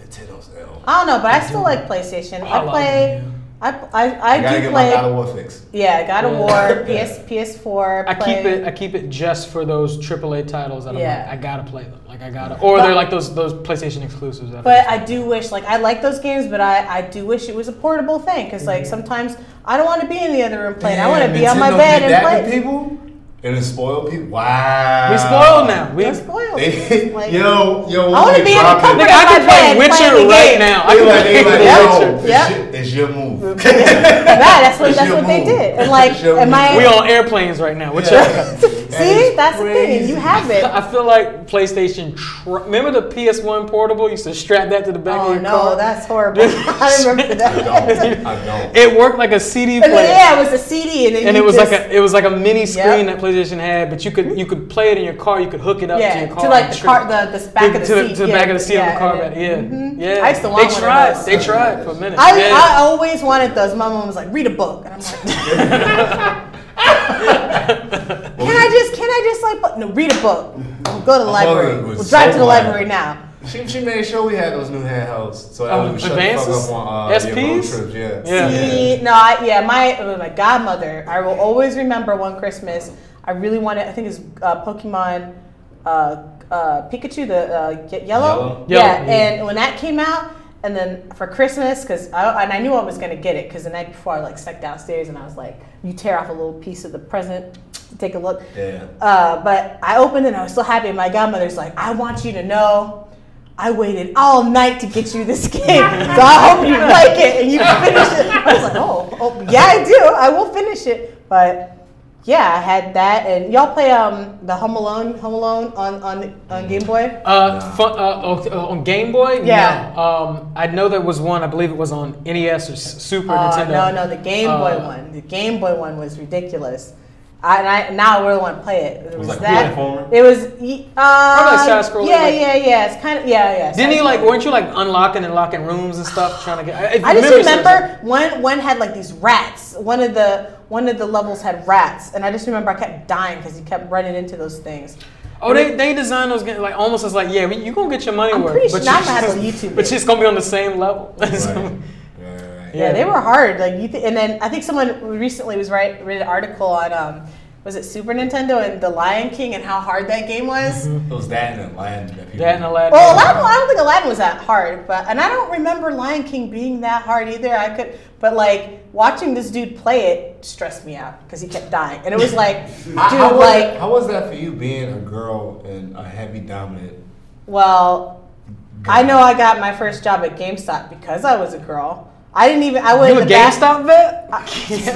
Nintendo's L. I don't know, but I still like PlayStation. I I love play. Them, I I, I, I gotta do get my God play. of War fix. Yeah, God of Yeah. War, PS PS4. I play- keep it. I keep it just for those AAA titles that Yeah. I'm like, I gotta play them. Like I gotta, or But- they're like those those PlayStation exclusives. That But I do wish, like, I like those games, but I, I do wish it was a portable thing. Because, Mm-hmm. like, sometimes I don't want to be in the other room playing. I want to be on my bed and that to play. people? And it spoiled people? Wow. we spoiled now. We, They're spoiled. They, Like, yo, yo, I wanna be in the drop it. comfort Nigga, I can play bed Witcher right now. I can play they like, Yep. yo, it's, Yep. your, it's your move. Yeah, that's what that's what they did. And like, It's your am. I? We on airplanes right now. Which Yeah. see, that's the thing, and you have it. I feel like PlayStation. Tr- remember the PS1 portable? You used to strap that to the back of oh, your car. Oh no, that's horrible. I remember I that. don't. I don't. It worked like a CD player. then, yeah, it was a CD, and then and it was just, like a it was like a mini screen Yep. that PlayStation had, but you could you could play it in your car. You could hook it up to your car. to like the trip- car, the, the back to, of the to seat, to the yeah, back of the seat of the car. and back. Yeah, then- yeah. I used to want they one of tried. those. They tried for a minute. I, yeah. I always wanted those. My mom was like, read a book, and I'm like, can I just can I just like no read a book? We'll go to the library. We'll drive so to the glad. library now. She, she made sure we had those new handhelds, so that Oh, we would shut the fuck up on uh, yeah, road trips. Yeah. Yeah. See, no, I, yeah, my uh, my godmother. I will always remember one Christmas. I really wanted. I think it's uh, Pokemon uh, uh, Pikachu, the uh, yellow. Yellow? Yeah, Yellow, yeah. and when that came out, and then for Christmas, because I and I knew I was gonna get it, because the night before I like snuck downstairs and I was like, you tear off a little piece of the present, take a look. Yeah. Uh, but I opened it and I was so happy. My godmother's like, I want you to know. I waited all night to get you this game, so I hope you like it and you finish it. I was like, oh, oh, yeah, I do. I will finish it. But yeah, I had that, and y'all play um the Home Alone, Home Alone on on on Game Boy. Uh, Nah. fun, uh, oh, uh, on Game Boy? Yeah. No. Um, I know there was one. I believe it was on NES or Super Uh, Nintendo. no, no, the Game Boy Uh, one. The Game Boy one was ridiculous. I, and I now I really want to play it. It was, was like that. It was. Uh, Probably like side-scrolling, Yeah, like- yeah, yeah. It's kind of yeah, yeah. Didn't you like? Weren't you like unlocking and locking rooms and stuff, trying to get? if I just remember one one had like these rats. One of the one of the levels had rats, and I just remember I kept dying because you kept running into those things. Oh, they, they designed those games like almost as like yeah, you are gonna get your money I'm worth. pretty sure but now you I just- on YouTube But it. it's gonna be on the same level. Right. Yeah. Yeah, they were hard. Like you, th- and then I think someone recently was right read an article on um, was it Super Nintendo and the Lion King and how hard that game was. Mm-hmm. It was that and Aladdin that people. That and Aladdin. Well, Aladdin, I don't think Aladdin was that hard, but and I don't remember Lion King being that hard either. I could, but like watching this dude play it stressed me out because he kept dying, and it was like, dude, How, how was like, that, how was that for you being a girl and a heavy dominant? well, I know I got my first job at GameStop because I was a girl. I didn't even. I went You in a the back- GameStop vet?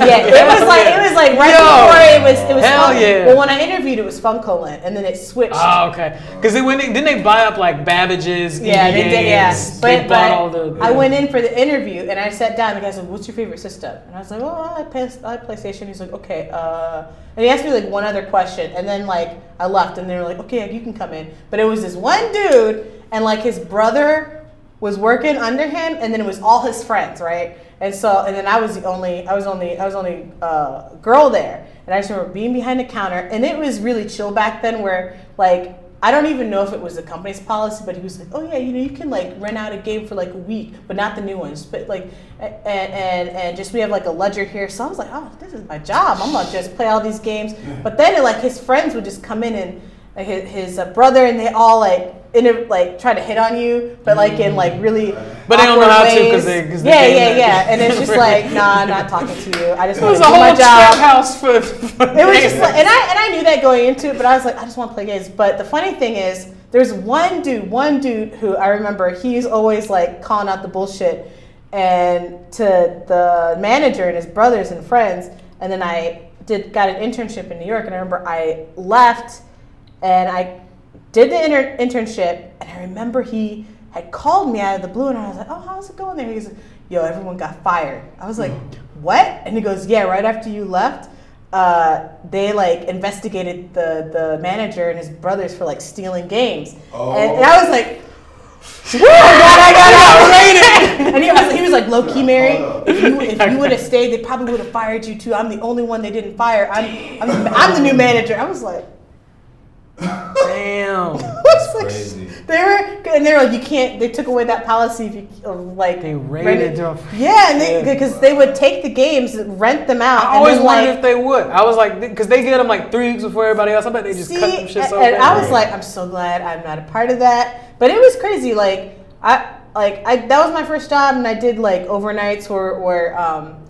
Yeah, it was like it was like right Yo. before it was it was Hell Fun- yeah. Well, when I interviewed, it was Funcoland, and then it switched. Oh, okay. Because they when they, didn't they buy up like Babbage's? yeah, they did. Yeah, they but, bought all the. I went in for the interview, and I sat down. The guy said, "What's your favorite system?" And I was like, "Oh, I play, I play PlayStation." He's like, "Okay." Uh, and he asked me like one other question, and then like I left, and they were like, "Okay, you can come in." But it was this one dude, and like his brother was working under him, and then it was all his friends, right? And so, and then I was the only, I was only, I was only uh, girl there, and I just remember being behind the counter, and it was really chill back then, where like I don't even know if it was the company's policy, but he was like, "Oh yeah, you know, you can like rent out a game for like a week, but not the new ones, but like, and and and just we have like a ledger here." So I was like, "Oh, this is my job. I'm gonna just play all these games." But then it, like his friends would just come in and like his, his uh, brother, and they all like inter- like try to hit on you, but like in like really. But they don't know how to 'cause ways. they- 'cause they yeah, yeah, that. yeah, and it's just like, nah, I'm not talking to you. I just want to do my job. house for. for It was just like, and I and I knew that going into it, but I was like, I just want to play games. But the funny thing is, there's one dude, one dude who I remember he's always like calling out the bullshit, and to the manager and his brothers and friends. And then I did got an internship in New York, and I remember I left, and I did the inter- internship, and I remember he had called me out of the blue, and I was like, "Oh, how's it going there?" He's like, "Yo, everyone got fired." I was like, "What?" And he goes, "Yeah, right after you left, uh, they like investigated the the manager and his brothers for like stealing games." And, and I was like. "Woo, I got out. and he was, he was like low key Mary. If you if you would have stayed, they probably would have fired you too. I'm the only one they didn't fire. I'm I'm, I'm the new manager. I was like, Damn. It's like- crazy. They were, and they were like, you can't. They took away that policy if you uh, like. They rent raided it. your- Yeah, and they because they would take the games, and rent them out. I and always then, wondered like, if they would. I was like, because they get them like three weeks before everybody else. I bet they just See, cut them shit so and I was like, I'm so glad I'm not a part of that. But it was crazy. Like I, like I, that was my first job, and I did like overnights or where um,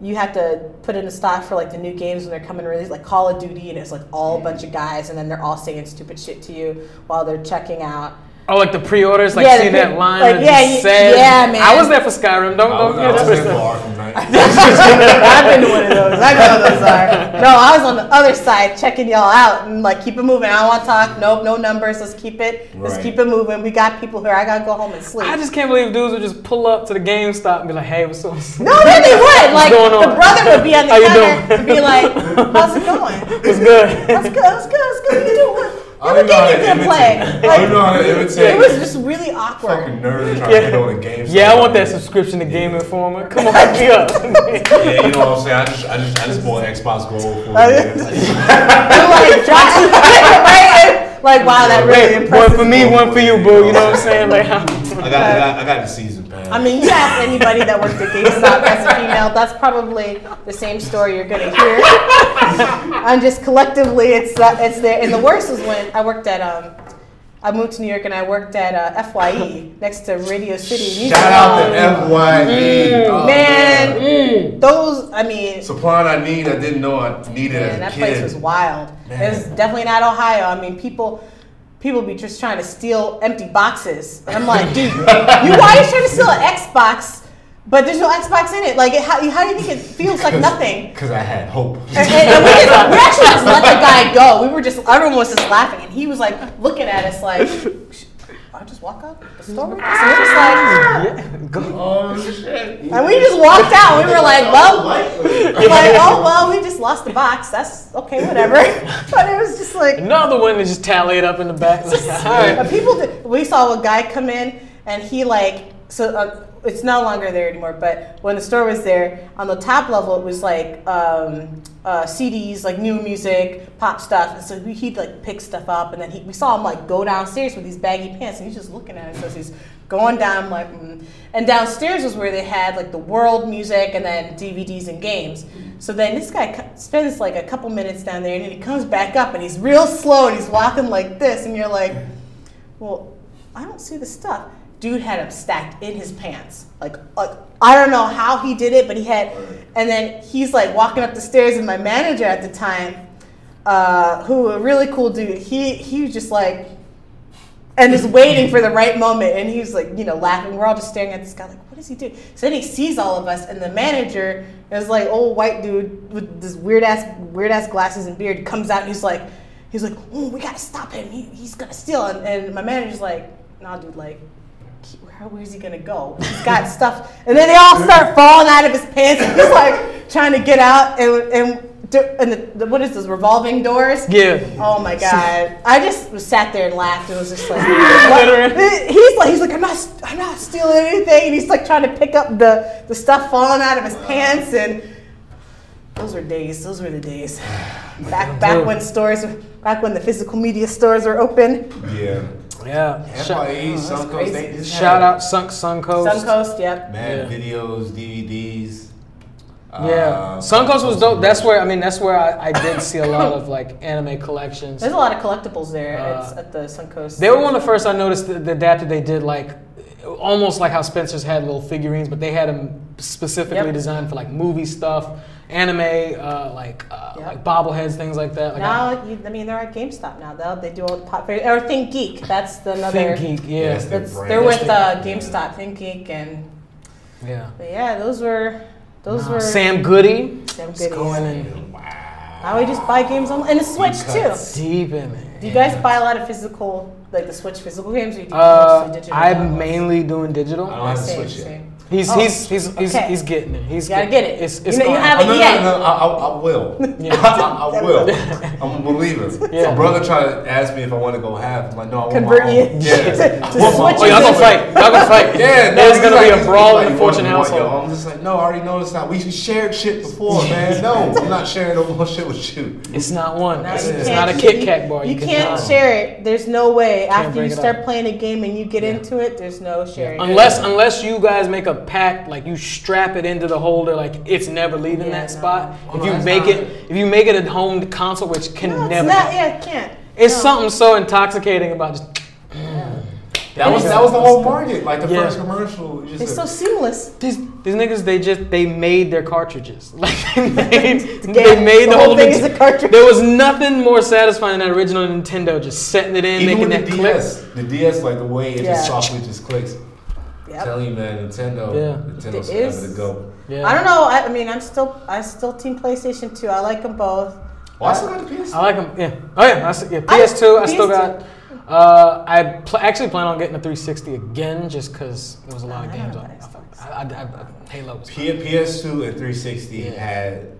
you have to put in a stock for like the new games when they're coming release, like Call of Duty, and it's like all a mm-hmm. bunch of guys, and then they're all saying stupid shit to you while they're checking out. Oh, like the pre-orders, like Yeah, seeing pre- that line. like, that yeah, just you- said, yeah, man. I was there for Skyrim. Don't I don't I get was it there for twisted. Arkham Knight. I've been to one of those. I know what those are. No, I was on the other side checking y'all out and like keep it moving. I don't want to talk. Nope, no numbers. Let's keep it. Let's Right. keep it moving. We got people here. I gotta go home and sleep. I just can't believe dudes would just pull up to the GameStop and be like, "Hey, what's up?" no, then they would. Like going on? the brother would be on the How you counter and be like, "How's it going? It's good? That's good. That's good. That's good. You do what? I don't know how to you imitate. play?" I don't know how to imitate. It was just really awkward. fucking nerd trying Yeah. to get on a game. Yeah, I want that subscription to Game Informer. Come on, hook me up. Yeah, you know what I'm saying. I just, I just, I just bought Xbox Gold for it. You're like, Josh, right? Like, wow, that really Wait, impressed one for me, one for you, boo. You know what I'm saying? Like, I got, I got, I got the season pass. I mean, you ask anybody that worked at GameStop as a female, that's probably the same story you're gonna hear. I'm just collectively, it's uh, it's there. And the worst was when I worked at um, I moved to New York and I worked at uh, Fye next to Radio City. Music Shout out to FYE. Oh, man. Those, I mean, Supplying I need, I didn't know I needed man, as a that kid. place was wild. It was definitely not Ohio. I mean, people. People be just trying to steal empty boxes. And I'm like, dude, you why are you trying to steal an Xbox, but there's no Xbox in it? Like, it, how, how do you think it feels like nothing? Because I had hope. And, and- and we, just, we actually just let the guy go. We were just, everyone was just laughing, and he was like looking at us like, I just walk out the store with this? And we're just like, yeah, go. oh shit. and we just walked out. We were like, well, like, oh well, we just lost the box. That's okay, whatever. But it was just like, Another one that just tallied up in the back. Like, all right. People did, we saw a guy come in and he like so uh, it's no longer there anymore. But when the store was there, on the top level it was like um, uh, CDs, like new music, pop stuff. And so we, he'd like pick stuff up, and then he, we saw him like go downstairs with these baggy pants, and he's just looking at it. So he's going down like, mm. and downstairs was where they had like the world music, and then DVDs and games. So then this guy spends like a couple minutes down there, and then he comes back up, and he's real slow, and he's walking like this, and you're like, well, I don't see the stuff. Dude had them stacked in his pants. Like, like I don't know how he did it, but he had. And then he's like walking up the stairs, and my manager at the time, uh, who a really cool dude, he he was just like, and is waiting for the right moment, and he's like, you know, laughing. We're all just staring at this guy, like, what does he do? So then he sees all of us, and the manager is like, old white dude with this weird ass weird ass glasses and beard comes out, and he's like, he's like, oh, we gotta stop him. He, he's gonna steal. And, and my manager's like, nah, dude, like, he- where's he gonna go? He's got stuff. And then they all start falling out of his pants, and he's like trying to get out. And, and, and the, the, what is this, revolving doors? Yeah. Oh my god! I just sat there and laughed. It was just like, Literally. what? he's like, he's like, I'm not, I'm not stealing anything. And he's like trying to pick up the the stuff falling out of his pants, and those were days. Those were the days. Back back when stores, back when the physical media stores were open. Yeah. Yeah. Shout, FYE, Suncoast, crazy. they just shout out Sunk Suncoast. Suncoast, yep. Mad Yeah. videos, DVDs. Yeah, uh, Suncoast was dope. That's where I mean, that's where I, I did see a lot of like anime collections. There's a lot of collectibles there Uh, at, at the Suncoast. They were one of the first I noticed the, the adapted they did like almost like how Spencer's had little figurines, but they had them specifically Yep. designed for like movie stuff, anime, uh, like uh, Yep. like bobbleheads, things like that. Like Now, you, I mean, they're at GameStop now. They'll, they do all the pop or Think Geek. That's the I, another. Think Geek, Yeah, yeah, That's, they're with That's uh, GameStop, Think Geek, and yeah. but yeah, those were those Nah, were Sam Goody, Sam Goody. going goodies. in Now we just buy games on and the Switch too. deep in it. Do you guys buy a lot of physical, like the Switch physical games, or do you Uh, mostly digital? I'm downloads? mainly doing digital. I don't have to Same, switch yet. same. He's, Oh, he's he's he's okay. he's getting it. He's You gotta getting get it. It's, You know, you going- have Oh, it no, no, yet. no, no, I, I, I will. Yeah. I, I will. I'm a believer. Yeah. My brother tried to ask me if I want to go half. I'm like, no, I want Convert my you own. to- Yeah. to I want my switch. Oh, y'all gonna fight. Y'all gonna fight. Yeah, no, There's gonna like- be a brawl like, in the Fortune what, yo?" I'm just like, no, I already know this now. We shared shit before, man. No, I'm not sharing no more shit with you. It's not one. It's, it's can't- a Kit Kat bar. You, You, can can't share it. There's no way. After you start playing a game and you get into it, there's no sharing. Unless unless you guys make a pact, like you strap it into the holder, like it's never leaving Yeah, that no. spot. Oh, if no, you make it, it. if you make it a home console, which can no, it's never, not. Yeah, it can't. it's No. something so intoxicating about just. That was that was the whole market. Like the Yeah. first commercial. Just It's a- so seamless. These, these niggas, they just they made their cartridges. Like they made, The they made the the, whole whole thing is a cartridge. There was nothing more satisfying than that original Nintendo, just setting it in, even making with that the click. DS, the DS, like the way it Yeah. just softly just clicks. I'm telling you, man, Nintendo, Yeah. Nintendo's It forever is- to go. Yeah. I don't know. I, I mean, I'm still, I still team PlayStation 2. I like them both. Oh, I still got the PS. I like them. Yeah. Oh yeah. I, s- yeah. I- PS2. I, still PS2. got. Uh, I pl- actually plan on getting a 360 again, just because there was a lot of games on it. I, I, I, Halo was. P- PS2 and 360 Yeah. had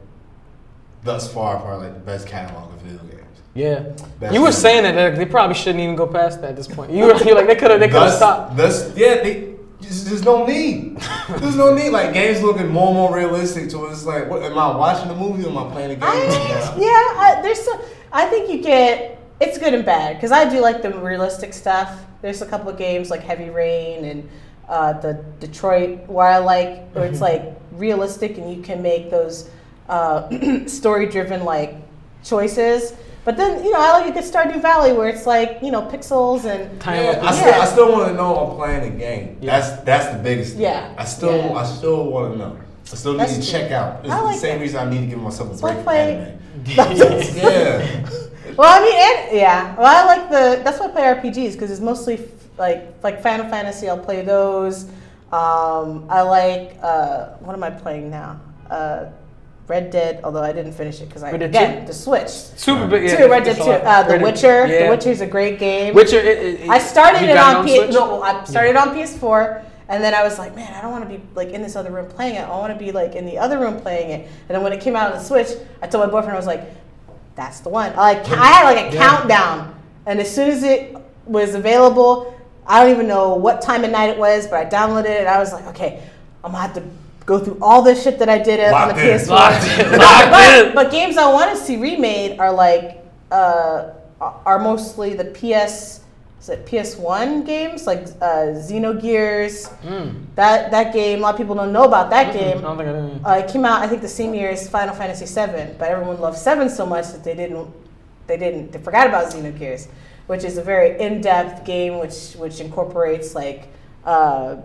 thus far probably like the best catalog of video games. Yeah. Best you were saying that they- they probably shouldn't even go past that at this point. You were you're like they could have they could have stopped. thus- yeah, they, there's, there's no need. There's no need. Like games looking more and more realistic to it. It's like, what am I watching a movie or am I playing a game? I, yeah, I, there's. So, I think you get. It's good and bad because I do like the realistic stuff. There's a couple of games like Heavy Rain and uh, the Detroit where I like where it's like realistic and you can make those uh, story-driven like choices. But then you know I like a good Stardew Valley where it's like you know pixels and Time Yeah, up I the- still, I still want to know I'm playing a game. Yeah. That's that's the biggest. thing. Yeah. I still Yeah. I still want to know. I still need That's to true. check out. It's I the same that. reason I need to give myself a So I break from play- anime. yeah. Well, I mean, and, yeah. Well, I like the. That's why I play RPGs because it's mostly f- like like Final Fantasy. I'll play those. Um, I like. Uh, what am I playing now? Uh, Red Dead. Although I didn't finish it because I Red Dead again 2? the Switch. Super big. Yeah, Two, Red Dead Two. Uh, the Red Witcher. Yeah. The Witcher is a great game. Witcher. It, it, I started it on on PS. No, I started on PS4, and then I was like, man, I don't want to be like in this other room playing it. I want to be like in the other room playing it. And then when it came out on the Switch, I told my boyfriend, I was like, that's the one. I like I had like a Yeah. countdown, and as soon as it was available. I don't even know what time of night it was, but I downloaded it. and I was like, okay, I'm gonna have to go through all this shit that I did on the in. PS4. Locked in, But- locked but, in. but games I want to see remade are like uh, are mostly the PS is it PS1 games like uh, Xenogears. That that game, a lot of people don't know about that I game. don't think I did. Uh, it came out, I think, the same year as Final Fantasy VII, but everyone loved Seven so much that they didn't, they didn't, they forgot about Xenogears, which is a very in-depth game which which incorporates like uh,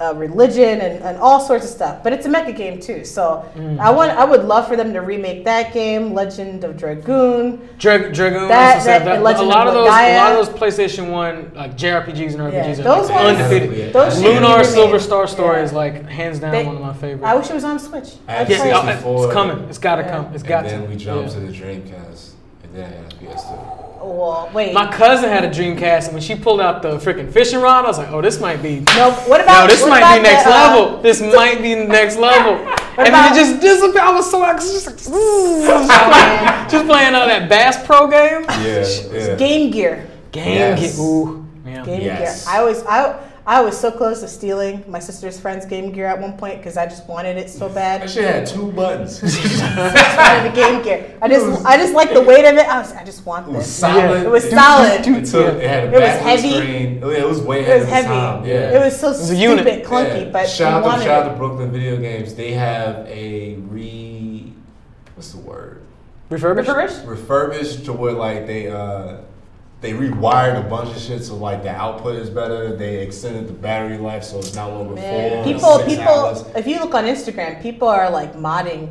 uh, religion and, and all sorts of stuff. But it's a mecha game too, so I want, I would love for them to remake that game, Legend of Dragoon. Dra- Dragoon. That- also said that- that- and a lot of of those, a lot of those PlayStation One like JRPGs and RPGs Yeah, are those like, ones- undefeated. Those Lunar. Silver Star Story Yeah. is like hands down They- one of my favorites. I wish it was on Switch. I I'd Yeah, play it's coming. It's got to Yeah. come. It's got and to. then we jumped Yeah. to the Dreamcast, and then I got PS2. Well, wait. My cousin had a Dreamcast, and when she pulled out the freaking fishing rod, I was like, "Oh, this might be no, what about no, this might be next the, uh, level. This might be next level." and about- then it just disappeared. I was so excited. Just, like, just, playing, just playing on that Bass Pro game. Yeah, yeah. Game Gear. Game. Yes. Gear. Ooh. Yeah. Game Yes. Gear. I always I I was so close to stealing my sister's friend's Game Gear at one point because I just wanted it so bad. That shit had two buttons. it I just wanted a Game Gear. I just I just like the weight of it. I was I just want was this. solid. It was solid. It, took, it had a It was heavy. screen. It was way It was of heavy. time. Yeah. It was so was stupid, unit. clunky, Yeah. but shout we out to shout out to Brooklyn Video Games. They have a re what's the word? Refurbished. Refurbished? Refurbished to where like they uh they rewired a bunch of shit so like the output is better. They extended the battery life so it's no longer Man, four. people, six people. hours. If you look on Instagram, people are like modding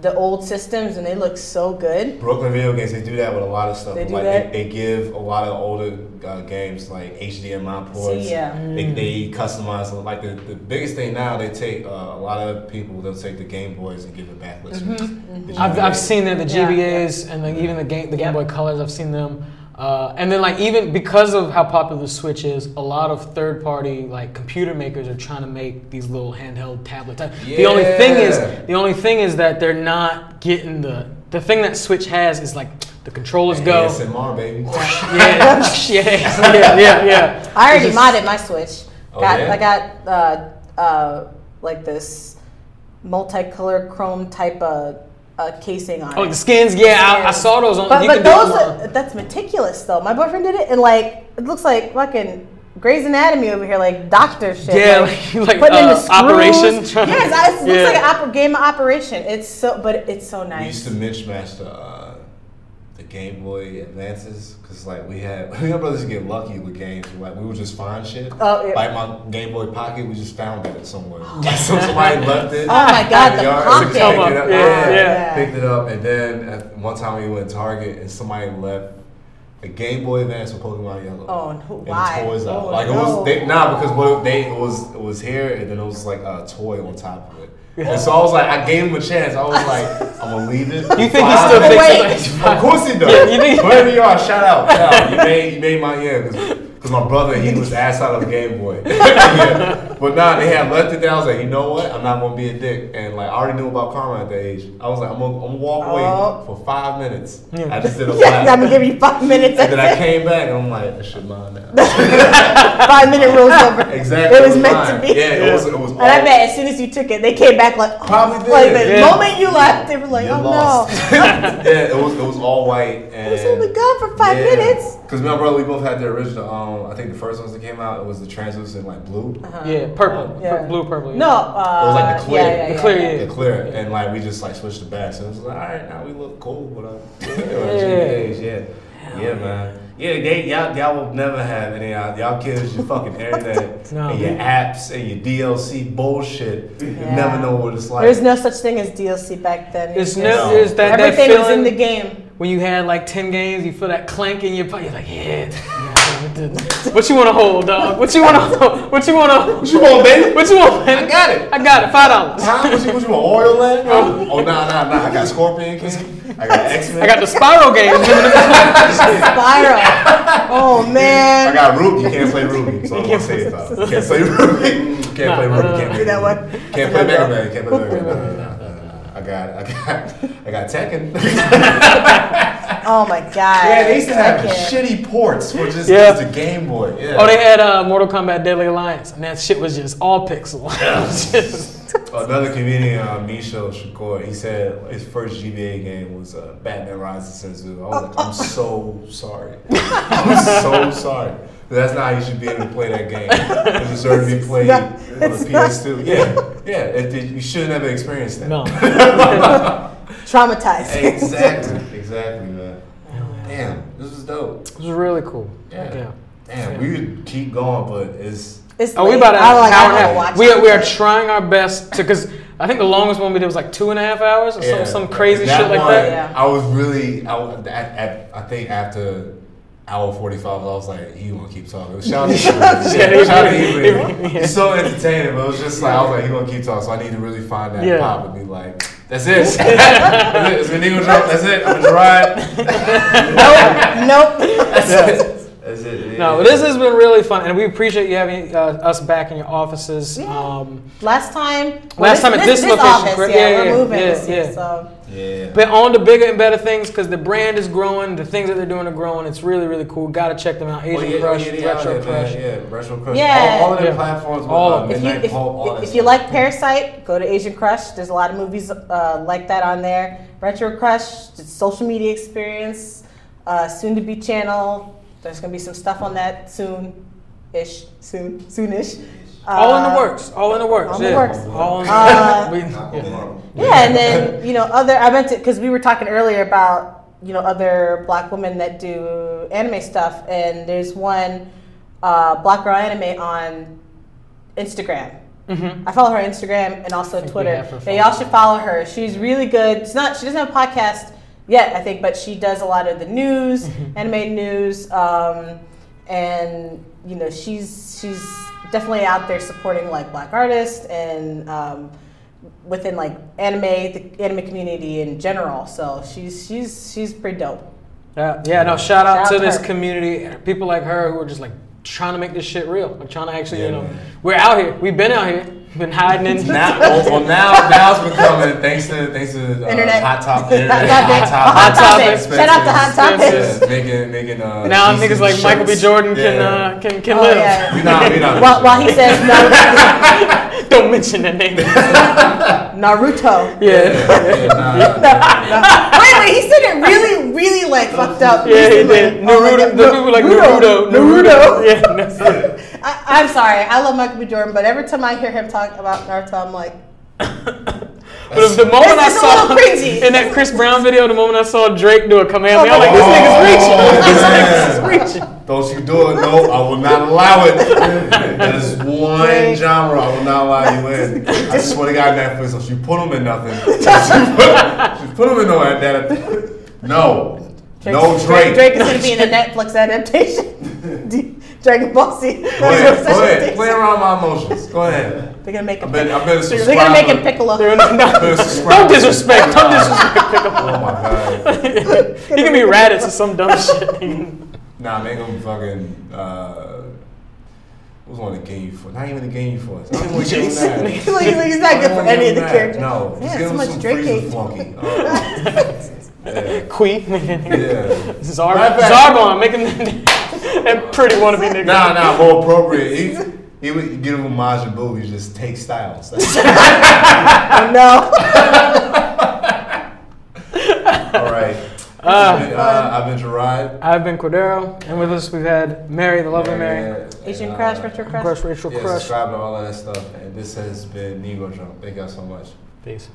the old systems, and they look so good. Brooklyn Video Games, they do that with a lot of stuff. They do like that? They, they give a lot of older uh, games like HDMI ports. See, yeah. They, they customize it. Like the, the biggest thing now, they take uh, a lot of people. They'll take the Game Boys and give it backlit screens. The I've, I've seen that the Yeah, GBAs and like even the game the Game Yep. Boy Colors. I've seen them, uh, and then like even because of how popular the Switch is, a lot of third party like computer makers are trying to make these little handheld tablet. type- The only thing is the only thing is that they're not getting the the thing that Switch has is like the controllers go. ASMR baby. Yeah, yeah, yeah, yeah, yeah. I already just- modded my Switch. Oh, got, yeah? I got uh, uh, like this multicolor chrome type of uh, casing on Oh, it. the skins. Yeah, I, I saw those on. But, you but can those, them on- are, that's meticulous though. My boyfriend did it, and like it looks like fucking Grey's Anatomy over here, like doctor shit. Yeah, like, like, like, putting in the uh, screws. Operation. Yes, it looks Yeah. like an oper- game of operation. It's so, but it's so nice. We used to mismatch the uh, the Game Boy Advances because like we had we had brothers get lucky with games. Like we would just find shit. Oh, yeah. Like my Game Boy Pocket, we just found it somewhere. Oh, like so somebody left it. Oh my God, in the yard, pocket. picked it up. Up, yeah, Yeah, yeah. Picked it up, and then at one time we went to Target and somebody left. A Game Boy Advance with Pokemon Yellow. Oh, no, And why? the toys out. Oh, like it no. was they, nah because what they it was it was here and then it was like a toy on top of it. And so I was like, I gave him a chance. I was like, I'm gonna leave it. You think he still thinks Of course he does. Yeah, you think- Wherever you are, shout out. Shout out. You made, you made my yeah, because my brother, he was ass out of the Game Boy. yeah. But nah, they had left it there. I was like, you know what? I'm not gonna be a dick. And like, I already knew about karma at that age. I was like, I'm gonna, walk away Oh. for five minutes. Yeah. I just did a Yeah, I'm gonna give you five minutes. and then I came back and I'm like, that should mine now. Five minute rules over. exactly. It was meant mine. to be. Yeah, it was. It was. And I bet as soon as you took it, they came back like, oh, Probably did. like the Yeah. moment you left, they were like, You oh lost. no, yeah, it was. It was all white. And it was only gone for five minutes. Because me and my brother, we both had the original. Um, I think the first ones that came out, it was the translucent like blue. Uh-huh. Yeah, purple, Yeah. Pur- blue, purple. yeah. No, uh, It was like the clear. Yeah, yeah, The clear, yeah. yeah. The clear, and like we just like switched the back. So it was like, all right, now we look cool, but uh, Yeah. yeah, yeah, yeah, man. Yeah, they y'all, y'all will never have any y'all, y'all kids your fucking internet No. and your apps and your DLC bullshit. You Yeah. never know what it's like. There's no such thing as DLC back then. It's It's no, just- it's that, that everything feeling was in the game. when you had like ten games, you feel that clank in your pocket. You're like, yeah. Yeah, what you want to hold, dog? What you want to hold? What you want to? What you want, baby? What you want, I got it. I got it. Five dollars. Huh? What you, what you want? Oil land? Oh, oh, nah, nah, nah. I got Scorpion King. I got X Men. I got the Spyro games. Spyro. oh man. I got Ruby. You can't play Ruby. So I'm gonna say it though. Can't play Ruby. Can't play Ruby. Can't play that Ruby. one. Can't play Mega Man. Can't play Mega Man. Got got, I got, I got Tekken. Oh my god. yeah, they used to have shitty ports for just, Yeah. just a Game Boy. Yeah. Oh, they had uh, Mortal Kombat Deadly Alliance, and that shit was just all pixel. It just- Another comedian, uh, Michel Shakur, he said his first GBA game was uh, Batman Rise of Sin Tzu. I was like, I'm so sorry. I'm so sorry. That's not how you should be able to play that game. It deserves to be played not- on the not- PS2. Yeah, yeah. It, it- you should have never experienced that. no. Traumatized. Exactly, exactly, man. Damn, this was dope. This was really cool. Yeah. yeah. Damn, Yeah. we could keep going, but it's It's Oh, we about to I like, hour and a half. We are, we are trying our best to, because I think the longest one we did was like two and a half hours or yeah. some, some crazy That shit like that. Yeah. I was really, I, was- at, at, I think after hour 45, I was like, he gonna keep talking. Shout out to Yeah, Shout out to he- Ebert. he- He's so entertaining, but it was just like, I was like, he gonna keep talking, so I need to really find that Yeah. pop and be like, that's it. that's it. It's an eagle drop, that's it. I'm gonna ride. Nope. That's it. That's it. No, but this has been really fun, and we appreciate you having uh, us back in your offices. Yeah. Um, Last time. Last time at this location, office, correct? Yeah, Yeah, we're yeah, moving yeah, yeah. so. Yeah. but on to bigger and better things because the brand is growing, the things that they're doing are growing. It's really, really cool. Got to check them out. Asian Oh, yeah, Crush, oh, yeah, Retro there, Crush. Yeah, Retro Crush. Yeah. All, all of their Yeah. platforms. All of If you, Midnight if, all if you like Parasite, go to Asian Crush. There's a lot of movies uh, like that on there. Retro Crush, it's social media experience, uh, soon to be channel. There's gonna be some stuff on that soon, ish, soon, soonish. All in the Uh, works. All in the works. all in the yeah. works. All in the Uh, we- yeah. Yeah, and then you know other. I meant to because we were talking earlier about you know other black women that do anime stuff, and there's one uh, black girl anime on Instagram. Mhm. I follow her on Instagram and also Twitter. have And y'all should follow her. She's really good. It's not. She doesn't have a podcast yet, I think, but she does a lot of the news, Mm-hmm. animated news, um, and you know she's she's definitely out there supporting like black artists and um, within like anime the anime community in general. So she's she's she's pretty dope. Yeah, yeah, no, shout out Shout to out to this her. community. People like her who are just like trying to make this shit real. Like trying to actually, Yeah, you know, man. we're out here. We've been out here. Been hiding in. now, well, well, now, now it's becoming thanks to thanks to uh, Internet. hot top internet, Hot hot topic. Hot topic. topic. Shout out to Hot Expensive. Topics. Yeah, making making uh. now niggas like Michael B. shirts. Jordan can uh, can can Oh, live. yeah. We not we not. While, while he says no, Don't mention that name. Naruto. yeah. Yeah, nah, Wait, wait, he said it really, really like fucked up. Yeah, he recently. did. Oh my Naruto. God. The people like Naruto. Naruto. Yeah. no. I, I'm sorry. I love Michael B. Jordan, but every time I hear him talk about Naruto, I'm like, But if the moment I It's saw little cringy. in that Chris Brown video, the moment I saw Drake do a Kamehameha, oh, I'm like, this Oh, nigga's reaching. man. This nigga's reaching. Don't you do it? No, I will not allow it. That is one genre I will not allow you in. I swear to God, Netflix, if you put them in nothing, if you put, if you put them in no that, no, no Drake. Drake is going to be in a Netflix adaptation. Dragon Ball Z. Go ahead, go ahead, play around my emotions. Go ahead. They're going to make I've him. I've been a They're going to make him Piccolo. They're not- I've been a subscriber. Don't disrespect. Don't disrespect. Pick up. Oh my God. He can be Raditz or some dumb shit. Nah, make him fucking. Uh, what's one of the game for? Not even the game for. I don't even want to give him that. He's not good for any of the characters. No, Yeah, just so much some Drake Frieza hate. flunky. Uh, yeah. Queen. yeah. Zar- Matter of fact- Zarbon. Make him that pretty wannabe nigga. Nah, nah, more appropriate. He, he would give him a Majin Buu. He just take styles. That's no. all right. I've been, uh, I've been Gerard. I've been Cordero, and with us we've had Mary, the lovely Mary. Yeah, Asian and, Crush, uh, Retro Crush. Crush, Retro Yeah, Crush. subscribe to all of that stuff. And this has been Negro Jump. Thank y'all so much. Peace.